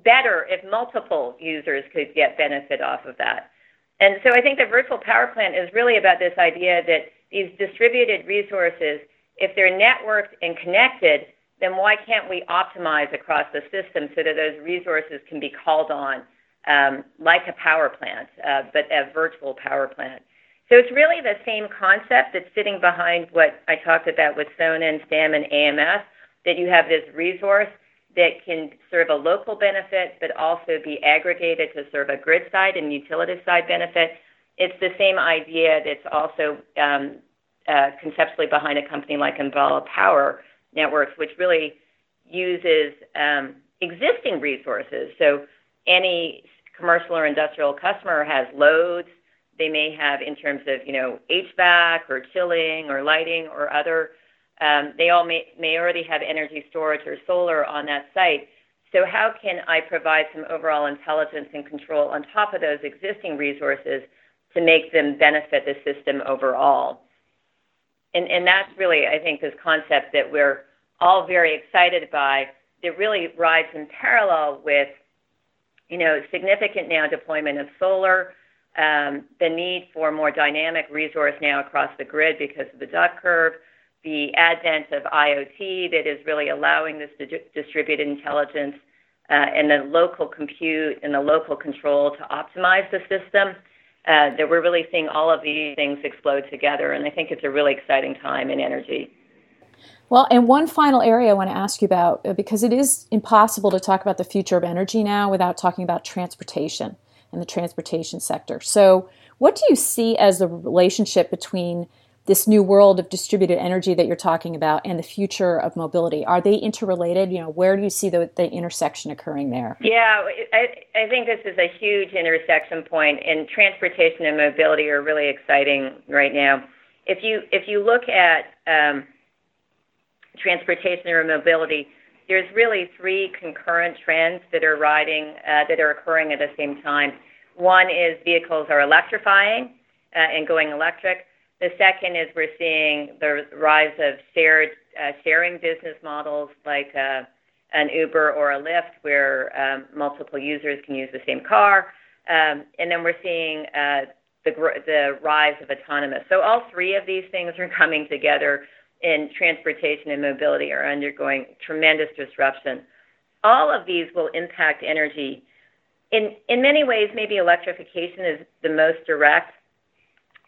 better if multiple users could get benefit off of that? And so I think the virtual power plant is really about this idea that these distributed resources, if they're networked and connected, then why can't we optimize across the system so that those resources can be called on um, like a power plant, uh, but a virtual power plant? So it's really the same concept that's sitting behind what I talked about with Sonnen and STEM and AMS, that you have this resource that can serve a local benefit, but also be aggregated to serve a grid side and utility side benefit. It's the same idea that's also um, conceptually behind a company like Enbala Power Networks, which really uses um, existing resources. So any commercial or industrial customer has loads they may have in terms of you know HVAC or chilling or lighting or other um, they all may, may already have energy storage or solar on that site. So how can I provide some overall intelligence and control on top of those existing resources to make them benefit the system overall? And, and that's really, I think, this concept that we're all very excited by that really rides in parallel with, you know, significant now deployment of solar, um, the need for more dynamic resource now across the grid because of the duck curve, the advent of IoT that is really allowing this distributed intelligence uh, and the local compute and the local control to optimize the system, uh, that we're really seeing all of these things explode together. And I think it's a really exciting time in energy. Well, and one final area I want to ask you about, uh, because it is impossible to talk about the future of energy now without talking about transportation and the transportation sector. So, what do you see as the relationship between this new world of distributed energy that you're talking about and the future of mobility are they interrelated? You know where do you see the, the intersection occurring there? Yeah I, I think this is a huge intersection point and transportation and mobility are really exciting right now. If you if you look at um, transportation or mobility there's really three concurrent trends that are riding uh, that are occurring at the same time. One is vehicles are electrifying uh, and going electric the second is we're seeing the rise of shared uh, sharing business models like uh, an Uber or a Lyft, where um, multiple users can use the same car. Um, and then we're seeing uh, the, rise of autonomous. So all three of these things are coming together and transportation and mobility are undergoing tremendous disruption. All of these will impact energy. In, in many ways, maybe electrification is the most direct.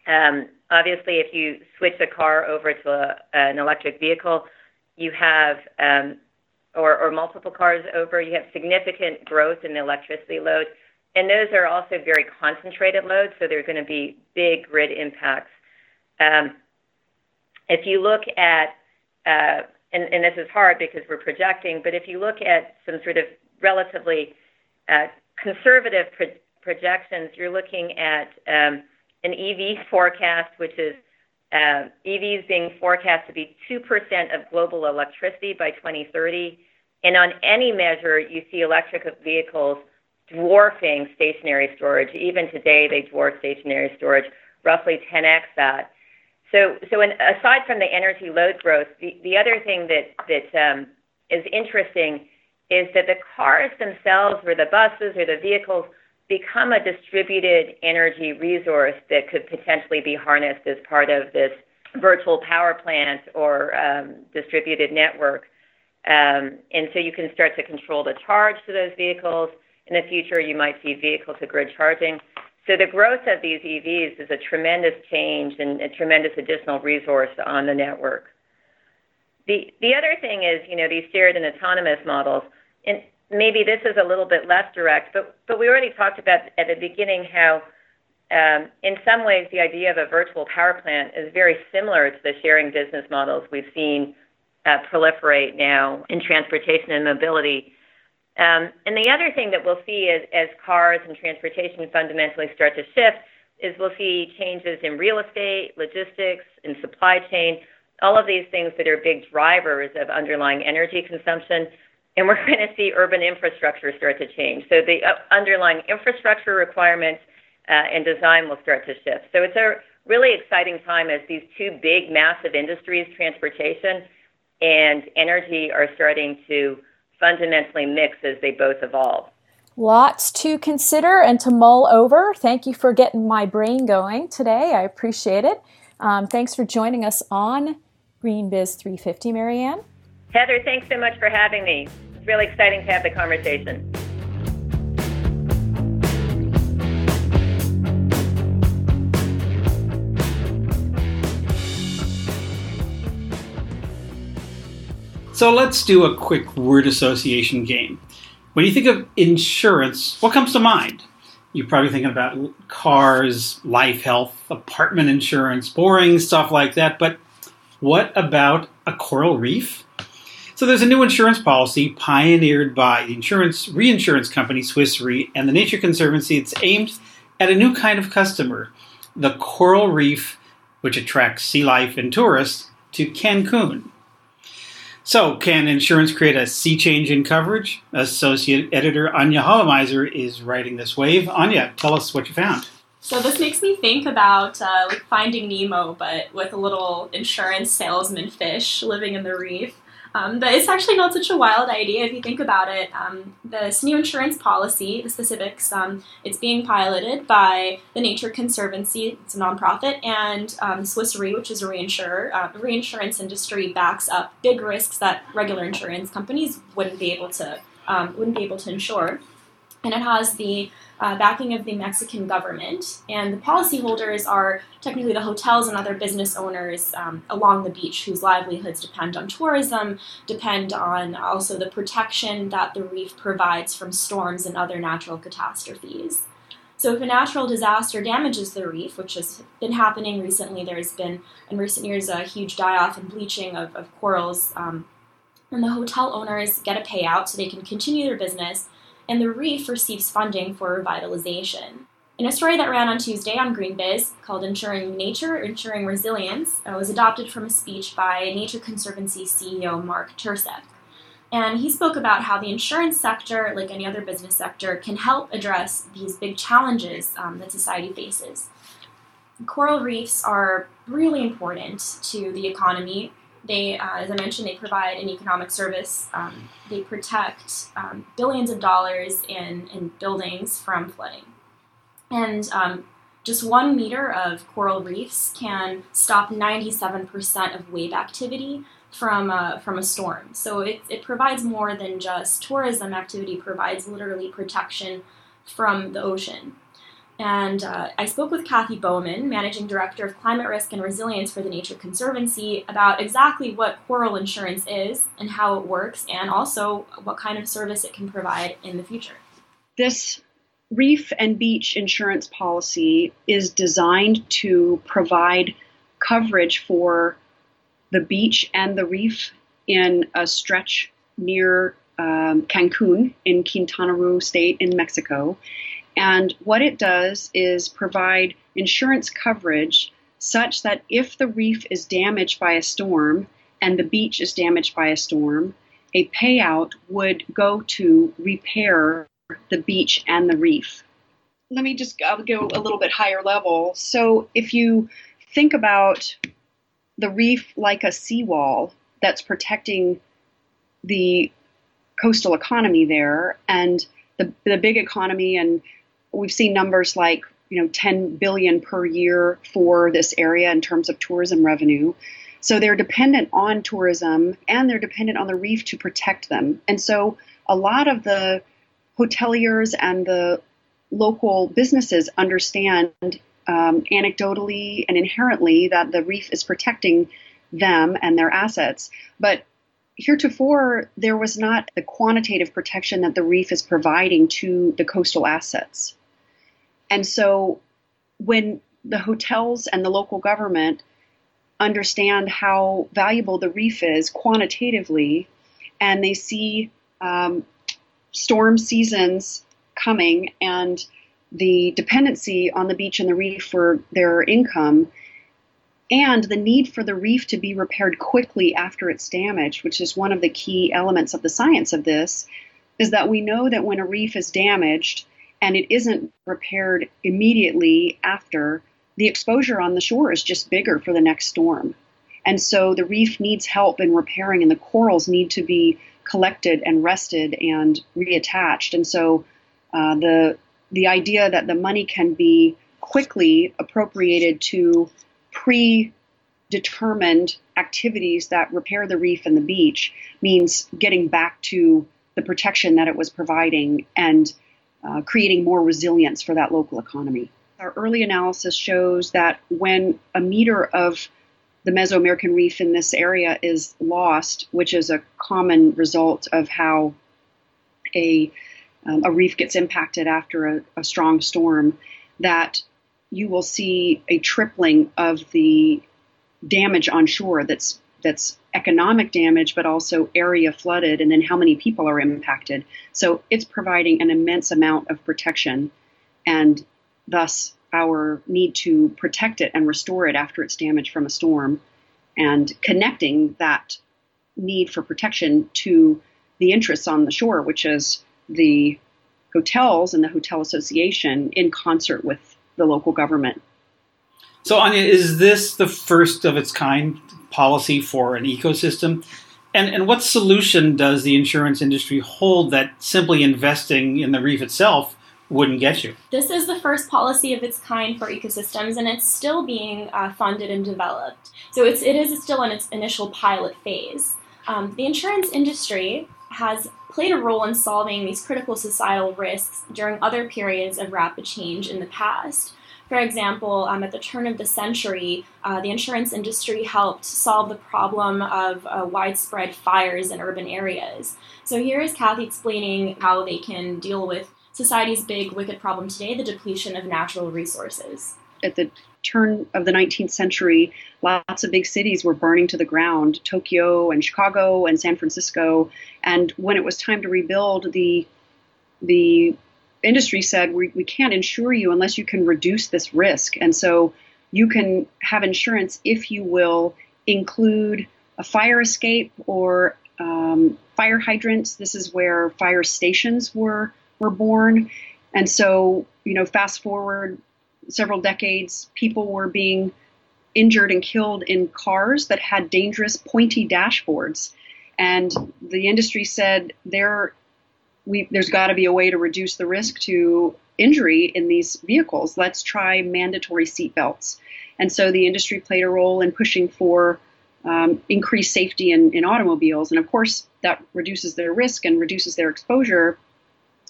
Um, obviously, if you switch a car over to a, an electric vehicle, you have, um, or, or multiple cars over, you have significant growth in the electricity load. And those are also very concentrated loads, so they're going to be big grid impacts. Um, if you look at, uh, and, and this is hard because we're projecting, but if you look at some sort of relatively uh, conservative pro- projections, you're looking at um, an EV forecast, which is uh, EVs being forecast to be 2% of global electricity by 2030. And on any measure, you see electric vehicles dwarfing stationary storage. Even today, they dwarf stationary storage, roughly 10x that. So, so in, aside from the energy load growth, the, the other thing that, that um, is interesting is that the cars themselves, or the buses, or the vehicles, become a distributed energy resource that could potentially be harnessed as part of this virtual power plant or um, distributed network. Um, and so you can start to control the charge to those vehicles. In the future, you might see vehicle to grid charging. So the growth of these EVs is a tremendous change and a tremendous additional resource on the network. The, the other thing is, you know, these shared and autonomous models, and maybe this is a little bit less direct, but, but we already talked about at the beginning how um, in some ways the idea of a virtual power plant is very similar to the sharing business models we've seen uh, proliferate now in transportation and mobility. Um, and the other thing that we'll see as, as cars and transportation fundamentally start to shift is we'll see changes in real estate, logistics, and supply chain, all of these things that are big drivers of underlying energy consumption. And we're going to see urban infrastructure start to change. So the uh, underlying infrastructure requirements uh, and design will start to shift. So it's a really exciting time as these two big, massive industries, transportation and energy, are starting to fundamentally mix as they both evolve. Lots to consider and to mull over. Thank you for getting my brain going today. I appreciate it. Um, thanks for joining us on GreenBiz 350, Marianne. Heather, thanks so much for having me. Really exciting to have the conversation. So let's do a quick word association game. When you think of insurance, what comes to mind? You're probably thinking about cars, life, health, apartment insurance, boring stuff like that. But what about a coral reef? So there's a new insurance policy pioneered by the insurance reinsurance company Swiss Re and the Nature Conservancy. It's aimed at a new kind of customer, the coral reef, which attracts sea life and tourists to Cancun. So, can insurance create a sea change in coverage? Associate editor Anya Khalamayzer is writing this wave. Anya, tell us what you found. So this makes me think about uh, like Finding Nemo, but with a little insurance salesman fish living in the reef. Um, but it's actually not such a wild idea if you think about it. Um, this new insurance policy, the specifics, um, it's being piloted by the Nature Conservancy, it's a nonprofit, and um, Swiss Re, which is a reinsurer. Uh, the reinsurance industry backs up big risks that regular insurance companies wouldn't be able to um, wouldn't be able to insure, and it has the uh, backing of the Mexican government. And the policyholders are technically the hotels and other business owners um, along the beach whose livelihoods depend on tourism, depend on also the protection that the reef provides from storms and other natural catastrophes. So, if a natural disaster damages the reef, which has been happening recently, there's been in recent years a huge die off and bleaching of, of corals, um, and the hotel owners get a payout so they can continue their business and the reef receives funding for revitalization. In a story that ran on Tuesday on GreenBiz called Ensuring Nature, Ensuring Resilience, it was adopted from a speech by Nature Conservancy CEO Mark Tercek. And he spoke about how the insurance sector, like any other business sector, can help address these big challenges um, that society faces. Coral reefs are really important to the economy they, uh, as I mentioned, they provide an economic service. Um, they protect um, billions of dollars in, in buildings from flooding. And um, just one meter of coral reefs can stop 97% of wave activity from a, from a storm. So it, it provides more than just tourism activity, provides literally protection from the ocean. And uh, I spoke with Kathy Baughman, Managing Director of Climate Risk and Resilience for the Nature Conservancy, about exactly what coral insurance is and how it works, and also what kind of service it can provide in the future. This reef and beach insurance policy is designed to provide coverage for the beach and the reef in a stretch near um, Cancun in Quintana Roo State in Mexico and what it does is provide insurance coverage such that if the reef is damaged by a storm and the beach is damaged by a storm, a payout would go to repair the beach and the reef. Let me just I'll go a little bit higher level. So if you think about the reef like a seawall that's protecting the coastal economy there and the, the big economy and we've seen numbers like you know 10 billion per year for this area in terms of tourism revenue. So they're dependent on tourism and they're dependent on the reef to protect them. And so a lot of the hoteliers and the local businesses understand um, anecdotally and inherently that the reef is protecting them and their assets. But heretofore, there was not the quantitative protection that the reef is providing to the coastal assets. And so when the hotels and the local government understand how valuable the reef is quantitatively, and they see um, storm seasons coming and the dependency on the beach and the reef for their income, and the need for the reef to be repaired quickly after it's damaged, which is one of the key elements of the science of this, is that we know that when a reef is damaged, and it isn't repaired immediately after, the exposure on the shore is just bigger for the next storm. And so the reef needs help in repairing, and the corals need to be collected and rested and reattached. And so uh, the the idea that the money can be quickly appropriated to predetermined activities that repair the reef and the beach means getting back to the protection that it was providing and uh, creating more resilience for that local economy. Our early analysis shows that when a meter of the Mesoamerican reef in this area is lost, which is a common result of how a, um, a reef gets impacted after a, a strong storm, that you will see a tripling of the damage on shore that's that's economic damage, but also area flooded, and then how many people are impacted. So it's providing an immense amount of protection, and thus our need to protect it and restore it after it's damaged from a storm, and connecting that need for protection to the interests on the shore, which is the hotels and the hotel association in concert with the local government. So, Anya, is this the first of its kind policy for an ecosystem? And, and what solution does the insurance industry hold that simply investing in the reef itself wouldn't get you? This is the first policy of its kind for ecosystems, and it's still being uh, funded and developed. So it's, it is still in its initial pilot phase. Um, the insurance industry has played a role in solving these critical societal risks during other periods of rapid change in the past. For example, um, at the turn of the century, uh, the insurance industry helped solve the problem of uh, widespread fires in urban areas. So here is Kathy explaining how they can deal with society's big wicked problem today the depletion of natural resources. At the turn of the 19th century, lots of big cities were burning to the ground Tokyo and Chicago and San Francisco. And when it was time to rebuild, the the industry said we, we can't insure you unless you can reduce this risk. And so you can have insurance if you will include a fire escape or um, fire hydrants. This is where fire stations were were born. And so, you know, fast forward several decades, people were being injured and killed in cars that had dangerous pointy dashboards. And the industry said there we, there's got to be a way to reduce the risk to injury in these vehicles. Let's try mandatory seat belts. And so the industry played a role in pushing for um, increased safety in, in automobiles. And of course, that reduces their risk and reduces their exposure.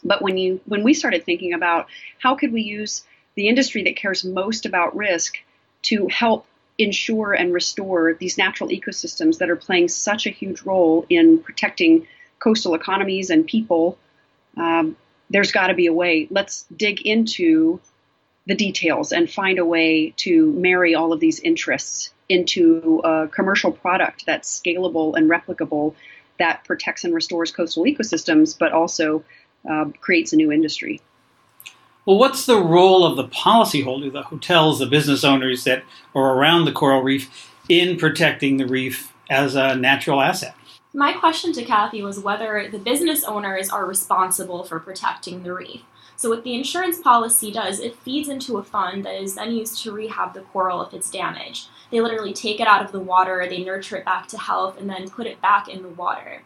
But when you when we started thinking about how could we use the industry that cares most about risk to help ensure and restore these natural ecosystems that are playing such a huge role in protecting coastal economies and people, um, there's got to be a way. Let's dig into the details and find a way to marry all of these interests into a commercial product that's scalable and replicable that protects and restores coastal ecosystems, but also uh, creates a new industry. Well, what's the role of the policyholder, the hotels, the business owners that are around the coral reef, in protecting the reef as a natural asset? My question to Kathy was whether the business owners are responsible for protecting the reef. So, what the insurance policy does, it feeds into a fund that is then used to rehab the coral if it's damaged. They literally take it out of the water, they nurture it back to health, and then put it back in the water.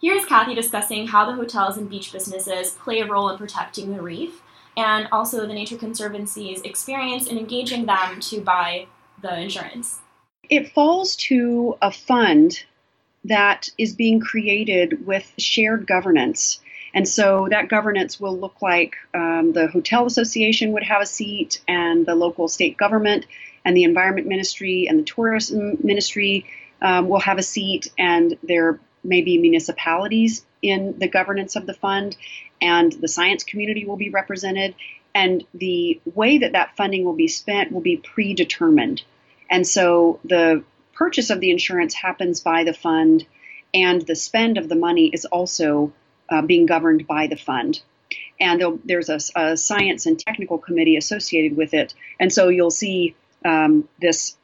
Here's Kathy discussing how the hotels and beach businesses play a role in protecting the reef, and also the Nature Conservancy's experience in engaging them to buy the insurance. It falls to a fund that is being created with shared governance. And so that governance will look like um, the hotel association would have a seat, and the local state government, and the environment ministry, and the tourism ministry um, will have a seat, and there may be municipalities in the governance of the fund, and the science community will be represented. And the way that that funding will be spent will be predetermined. And so the purchase of the insurance happens by the fund, and the spend of the money is also uh, being governed by the fund. And there's a, a, science and technical committee associated with it. And so you'll see um, this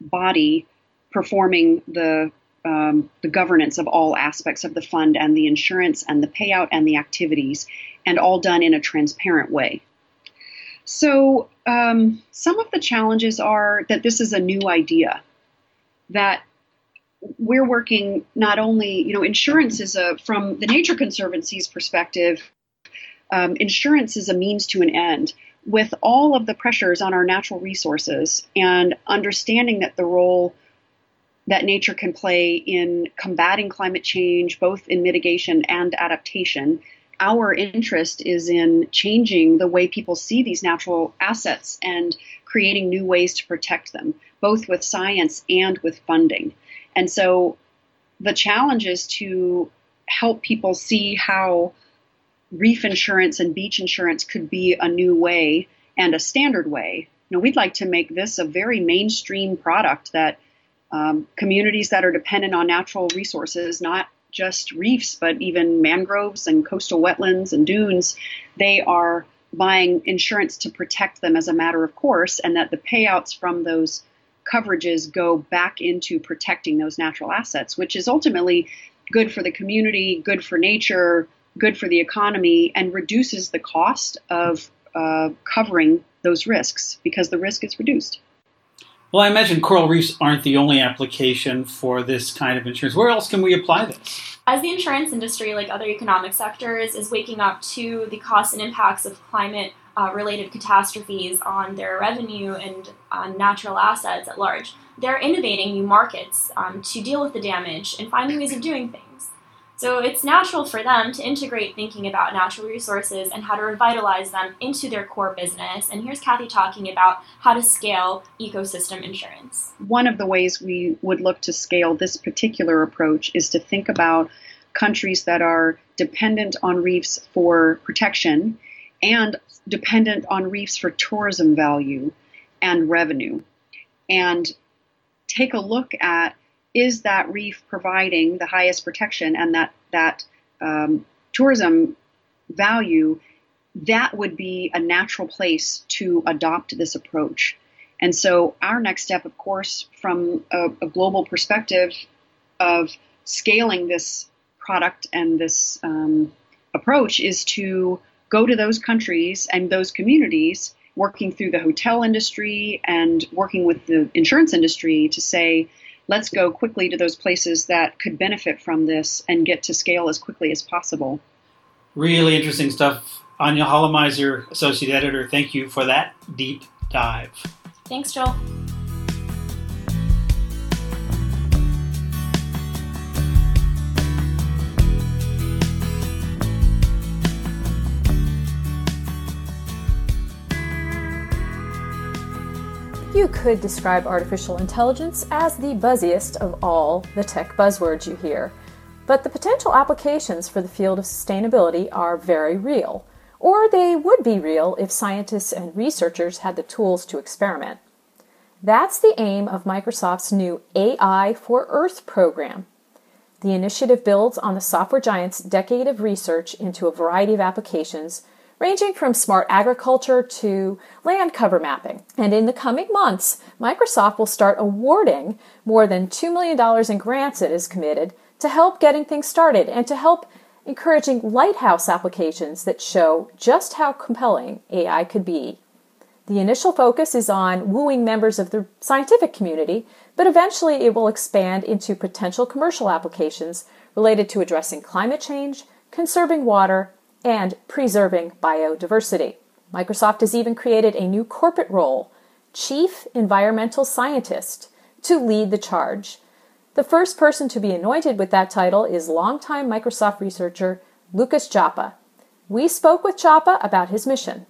body performing the um, the governance of all aspects of the fund and the insurance and the payout and the activities, and all done in a transparent way. So, um, some of the challenges are that this is a new idea that we're working not only, you know, insurance is a, from the Nature Conservancy's perspective, um, insurance is a means to an end. With all of the pressures on our natural resources and understanding that the role that nature can play in combating climate change, both in mitigation and adaptation, our interest is in changing the way people see these natural assets and creating new ways to protect them, both with science and with funding. And so the challenge is to help people see how reef insurance and beach insurance could be a new way and a standard way. Know, we'd like to make this a very mainstream product that um, communities that are dependent on natural resources, not just reefs, but even mangroves and coastal wetlands and dunes, they are buying insurance to protect them as a matter of course, and that the payouts from those coverages go back into protecting those natural assets, which is ultimately good for the community, good for nature, good for the economy, and reduces the cost of uh, covering those risks because the risk is reduced. Well, I imagine coral reefs aren't the only application for this kind of insurance. Where else can we apply this? As the insurance industry, like other economic sectors, is waking up to the costs and impacts of climate uh, related catastrophes on their revenue and on natural assets at large, they're innovating new markets um, to deal with the damage and finding ways of doing things. So it's natural for them to integrate thinking about natural resources and how to revitalize them into their core business. And here's Kathy talking about how to scale ecosystem insurance. One of the ways we would look to scale this particular approach is to think about countries that are dependent on reefs for protection and dependent on reefs for tourism value and revenue. And take a look at is that reef providing the highest protection and that that um, tourism value, that would be a natural place to adopt this approach. And so, our next step, of course, from a, a global perspective of scaling this product and this um, approach, is to go to those countries and those communities, working through the hotel industry and working with the insurance industry to say, let's go quickly to those places that could benefit from this and get to scale as quickly as possible. Really interesting stuff. Anya Khalamayzer, Associate Editor, thank you for that deep dive. Thanks, Joel. You could describe artificial intelligence as the buzziest of all the tech buzzwords you hear. But the potential applications for the field of sustainability are very real, or they would be real if scientists and researchers had the tools to experiment. That's the aim of Microsoft's new AI for Earth program. The initiative builds on the software giant's decade of research into a variety of applications ranging from smart agriculture to land cover mapping. And in the coming months, Microsoft will start awarding more than $2 million in grants it is committed to help getting things started and to help encouraging lighthouse applications that show just how compelling AI could be. The initial focus is on wooing members of the scientific community, but eventually it will expand into potential commercial applications related to addressing climate change, conserving water, and preserving biodiversity. Microsoft has even created a new corporate role, Chief Environmental Scientist, to lead the charge. The first person to be anointed with that title is longtime Microsoft researcher Lucas Joppa. We spoke with Joppa about his mission.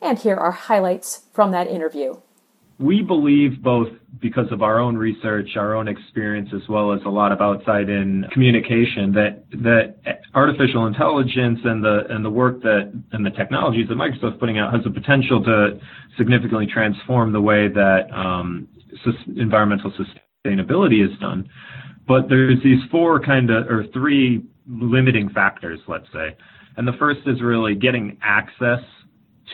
And here are highlights from that interview we believe both because of our own research, our own experience, as well as a lot of outside in communication, that that artificial intelligence and the and the work that and the technologies that Microsoft's putting out has the potential to significantly transform the way that um, environmental sustainability is done. But there's these four kind of or three limiting factors, let's say, and the first is really getting access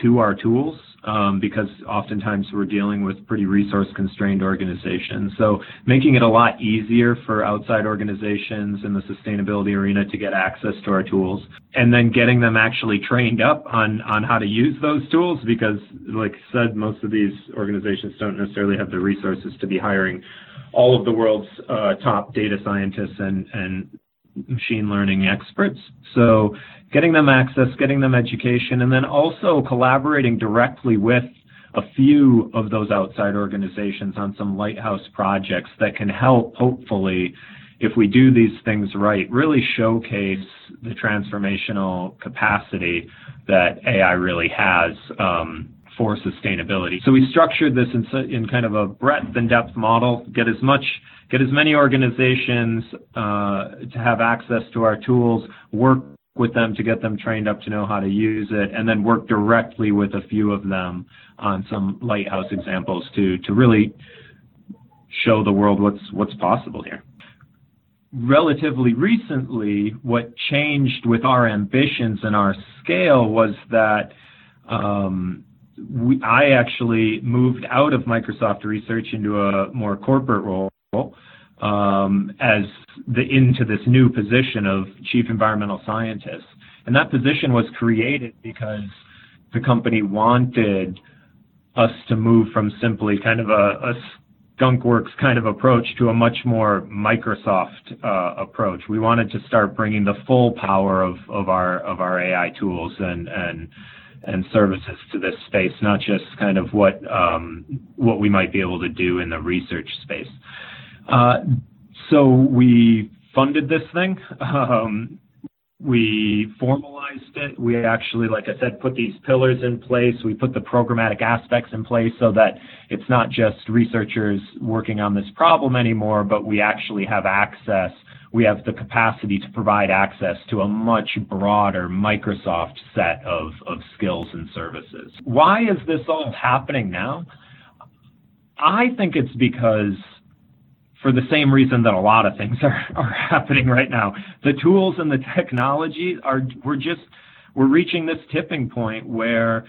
to our tools um, because oftentimes we're dealing with pretty resource constrained organizations. So making it a lot easier for outside organizations in the sustainability arena to get access to our tools and then getting them actually trained up on, on how to use those tools because like I said, most of these organizations don't necessarily have the resources to be hiring all of the world's uh, top data scientists and, and machine learning experts. So getting them access, getting them education, and then also collaborating directly with a few of those outside organizations on some lighthouse projects that can help, hopefully, if we do these things right, really showcase the transformational capacity that AI really has um, for sustainability. So we structured this in, in kind of a breadth and depth model, get as much get as many organizations uh, to have access to our tools, work with them to get them trained up to know how to use it, and then work directly with a few of them on some lighthouse examples to to really show the world what's what's possible here. Relatively recently, what changed with our ambitions and our scale was that um, we, I actually moved out of Microsoft Research into a more corporate role into this new position of chief environmental scientist. And that position was created because the company wanted us to move from simply kind of a, a skunkworks kind of approach to a much more Microsoft uh, approach. We wanted to start bringing the full power of, of our of our AI tools and and and services to this space, not just kind of what um, what we might be able to do in the research space. Uh, so we funded this thing. Um, we formalized it. We actually, like I said, put these pillars in place. We put the programmatic aspects in place so that it's not just researchers working on this problem anymore, but we actually have access. We have the capacity to provide access to a much broader Microsoft set of, of skills and services. Why is this all happening now? I think it's because for the same reason that a lot of things are, are happening right now. The tools and the technology are, we're just, we're reaching this tipping point where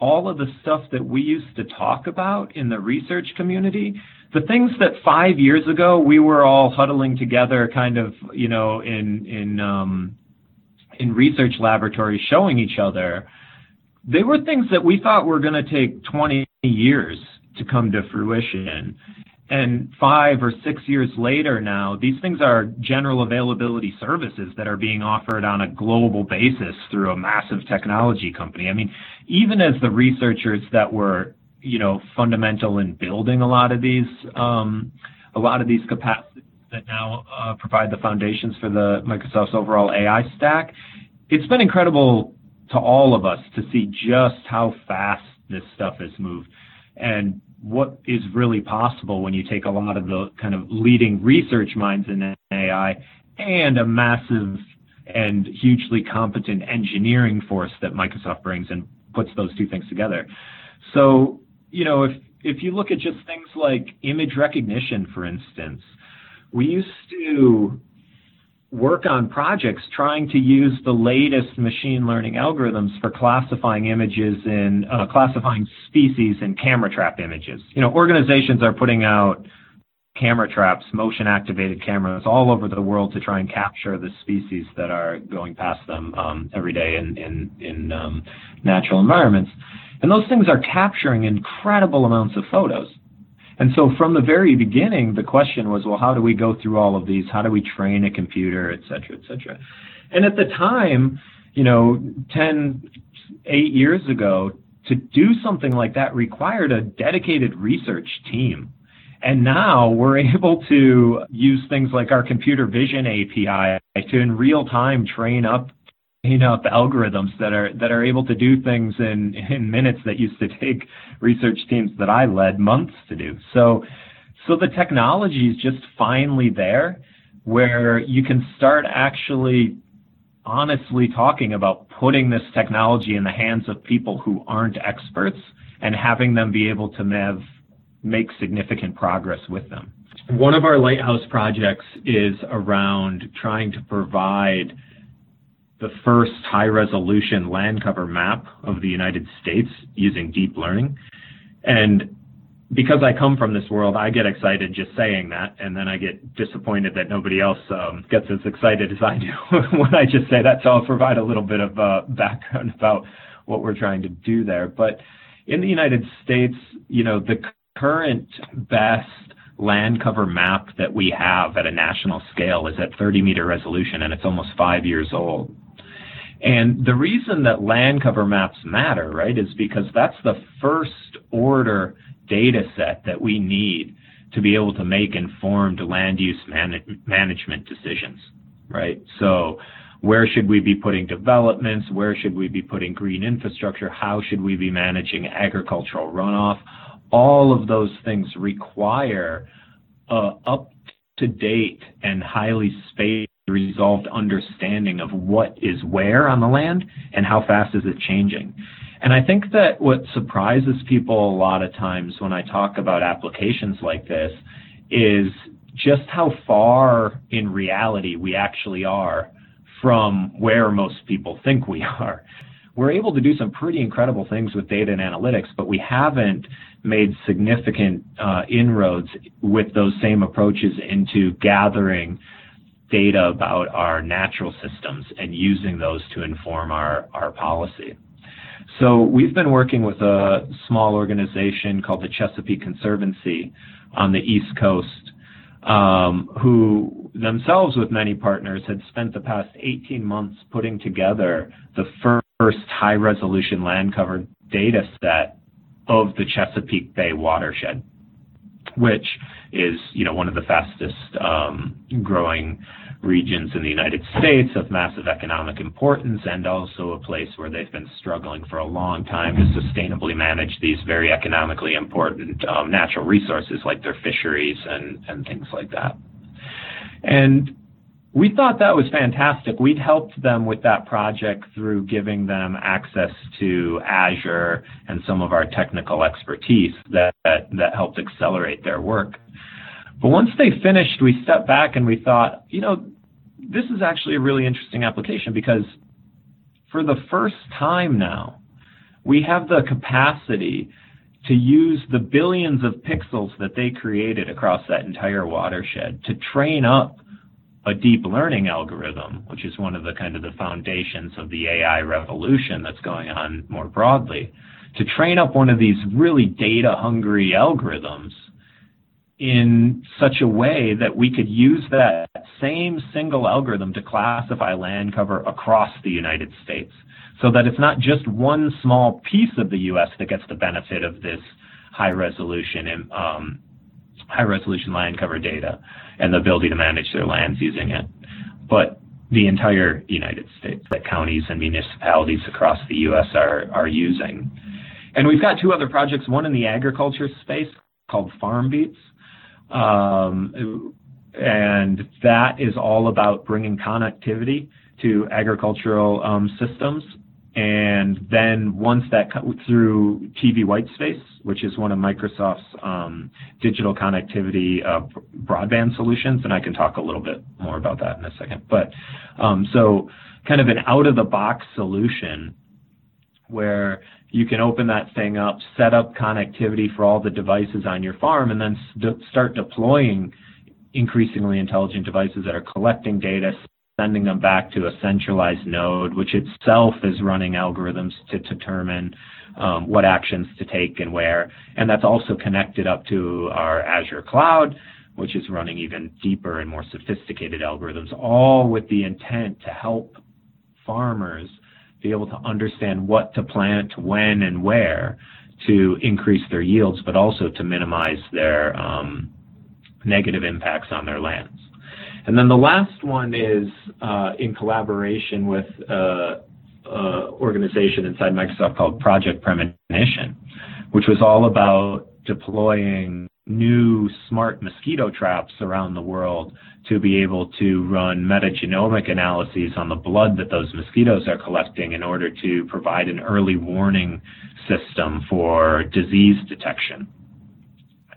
all of the stuff that we used to talk about in the research community, the things that five years ago we were all huddling together kind of, you know, in, in, um, in research laboratories showing each other, they were things that we thought were going to take 20 years to come to fruition and five or six years later now, these things are general availability services that are being offered on a global basis through a massive technology company. I mean, even as the researchers that were, you know, fundamental in building a lot of these, um, a lot of these capacities that now uh, provide the foundations for the Microsoft's overall AI stack, it's been incredible to all of us to see just how fast this stuff has moved. And what is really possible when you take a lot of the kind of leading research minds in AI and a massive and hugely competent engineering force that Microsoft brings and puts those two things together. So, you know, if if you look at just things like image recognition, for instance, we used to work on projects trying to use the latest machine learning algorithms for classifying images in uh, classifying species in camera trap images. You know, organizations are putting out camera traps, motion activated cameras all over the world to try and capture the species that are going past them um, every day in in, in um, natural environments. And those things are capturing incredible amounts of photos. And so from the very beginning, the question was, well, how do we go through all of these? How do we train a computer, et cetera, et cetera? And at the time, you know, 10, eight years ago, to do something like that required a dedicated research team. And now we're able to use things like our computer vision API to in real time train up train up algorithms that are that are able to do things in in minutes that used to take research teams that I led months to do. So so the technology is just finally there where you can start actually honestly talking about putting this technology in the hands of people who aren't experts and having them be able to have, make significant progress with them. One of our lighthouse projects is around trying to provide the first high resolution land cover map of the United States using deep learning. And because I come from this world, I get excited just saying that, and then I get disappointed that nobody else um, gets as excited as I do when I just say that. So I'll provide a little bit of uh, background about what we're trying to do there. But in the United States, you know, the current best land cover map that we have at a national scale is at 30 meter resolution, and it's almost five years old. And the reason that land cover maps matter, right, is because that's the first order data set that we need to be able to make informed land use man- management decisions, right? So where should we be putting developments? Where should we be putting green infrastructure? How should we be managing agricultural runoff? All of those things require uh, a up to date and highly spaced resolved understanding of what is where on the land and how fast is it changing. And I think that what surprises people a lot of times when I talk about applications like this is just how far in reality we actually are from where most people think we are. We're able to do some pretty incredible things with data and analytics, but we haven't made significant uh, inroads with those same approaches into gathering data about our natural systems and using those to inform our, our policy. So we've been working with a small organization called the Chesapeake Conservancy on the East Coast, um, who themselves, with many partners, had spent the past 18 months putting together the first high resolution land cover data set of the Chesapeake Bay watershed, which is you know one of the fastest um, growing regions in the United States of massive economic importance and also a place where they've been struggling for a long time to sustainably manage these very economically important um, natural resources like their fisheries and, and things like that. And we thought that was fantastic. We'd helped them with that project through giving them access to Azure and some of our technical expertise that, that, that helped accelerate their work. But once they finished, we stepped back and we thought, you know, this is actually a really interesting application because for the first time now, we have the capacity to use the billions of pixels that they created across that entire watershed to train up a deep learning algorithm, which is one of the kind of the foundations of the AI revolution that's going on more broadly, to train up one of these really data hungry algorithms in such a way that we could use that same single algorithm to classify land cover across the United States so that it's not just one small piece of the U.S. that gets the benefit of this high resolution and um, high resolution land cover data and the ability to manage their lands using it, but the entire United States that counties and municipalities across the U.S. are are using. And we've got two other projects, one in the agriculture space called Farm FarmBeats, um, and that is all about bringing connectivity to agricultural um, systems and then once that through TV Whitespace, which is one of Microsoft's um, digital connectivity uh, broadband solutions, and I can talk a little bit more about that in a second. But um, so, kind of an out of the box solution where you can open that thing up, set up connectivity for all the devices on your farm, and then st- start deploying increasingly intelligent devices that are collecting data, sending them back to a centralized node, which itself is running algorithms to determine um, what actions to take and where. And that's also connected up to our Azure cloud, which is running even deeper and more sophisticated algorithms, all with the intent to help farmers be able to understand what to plant, when, and where to increase their yields, but also to minimize their um, negative impacts on their lands. And then the last one is uh, in collaboration with uh, uh, organization inside Microsoft called Project Premonition, which was all about deploying new smart mosquito traps around the world to be able to run metagenomic analyses on the blood that those mosquitoes are collecting in order to provide an early warning system for disease detection.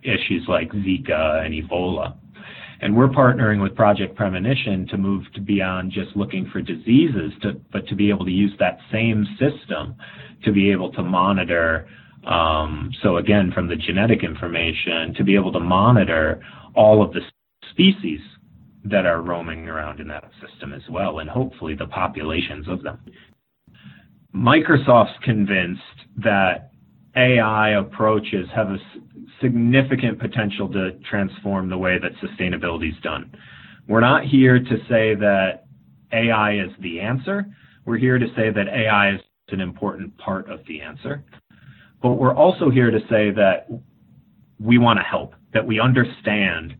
Issues like Zika and Ebola. And we're partnering with Project Premonition to move to beyond just looking for diseases, to, but to be able to use that same system to be able to monitor. Um, so again, from the genetic information, to be able to monitor all of the species that are roaming around in that system as well, and hopefully the populations of them. Microsoft's convinced that AI approaches have a significant potential to transform the way that sustainability is done. We're not here to say that AI is the answer. We're here to say that AI is an important part of the answer. But we're also here to say that we want to help, that we understand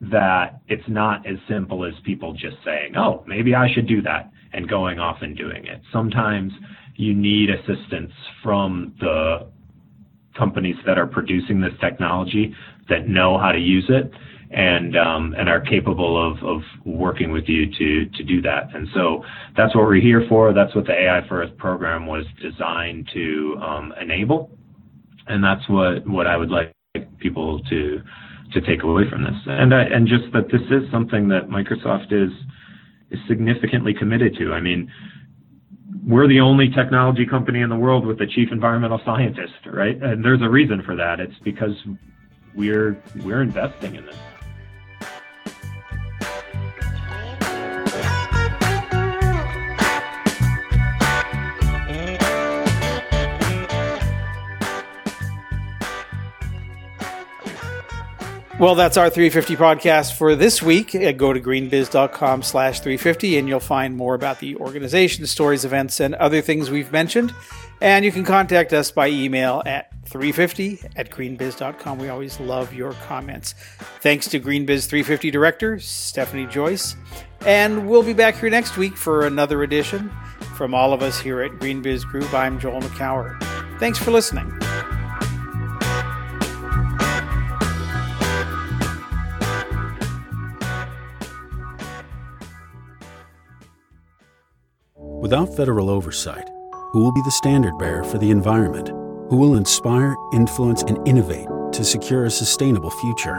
that it's not as simple as people just saying, oh, maybe I should do that and going off and doing it. Sometimes you need assistance from the companies that are producing this technology that know how to use it and um, and are capable of, of working with you to to do that. And so that's what we're here for. That's what the AI for Earth program was designed to um, enable, and that's what what I would like people to to take away from this. And I, and just that this is something that Microsoft is is significantly committed to. I mean, we're the only technology company in the world with a chief environmental scientist, right? And there's a reason for that. It's because we're we're investing in this. Well, that's our 350 podcast for this week. Uh, go to greenbiz.com slash 350 and you'll find more about the organization, stories, events, and other things we've mentioned. And you can contact us by email at 350 at greenbiz.com. We always love your comments. Thanks to GreenBiz 350 Director, Stephanie Joyce. And we'll be back here next week for another edition. From all of us here at GreenBiz Group, I'm Joel Makower. Thanks for listening. Without federal oversight, who will be the standard bearer for the environment? Who will inspire, influence, and innovate to secure a sustainable future?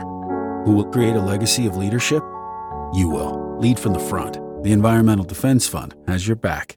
Who will create a legacy of leadership? You will. Lead from the front. The Environmental Defense Fund has your back.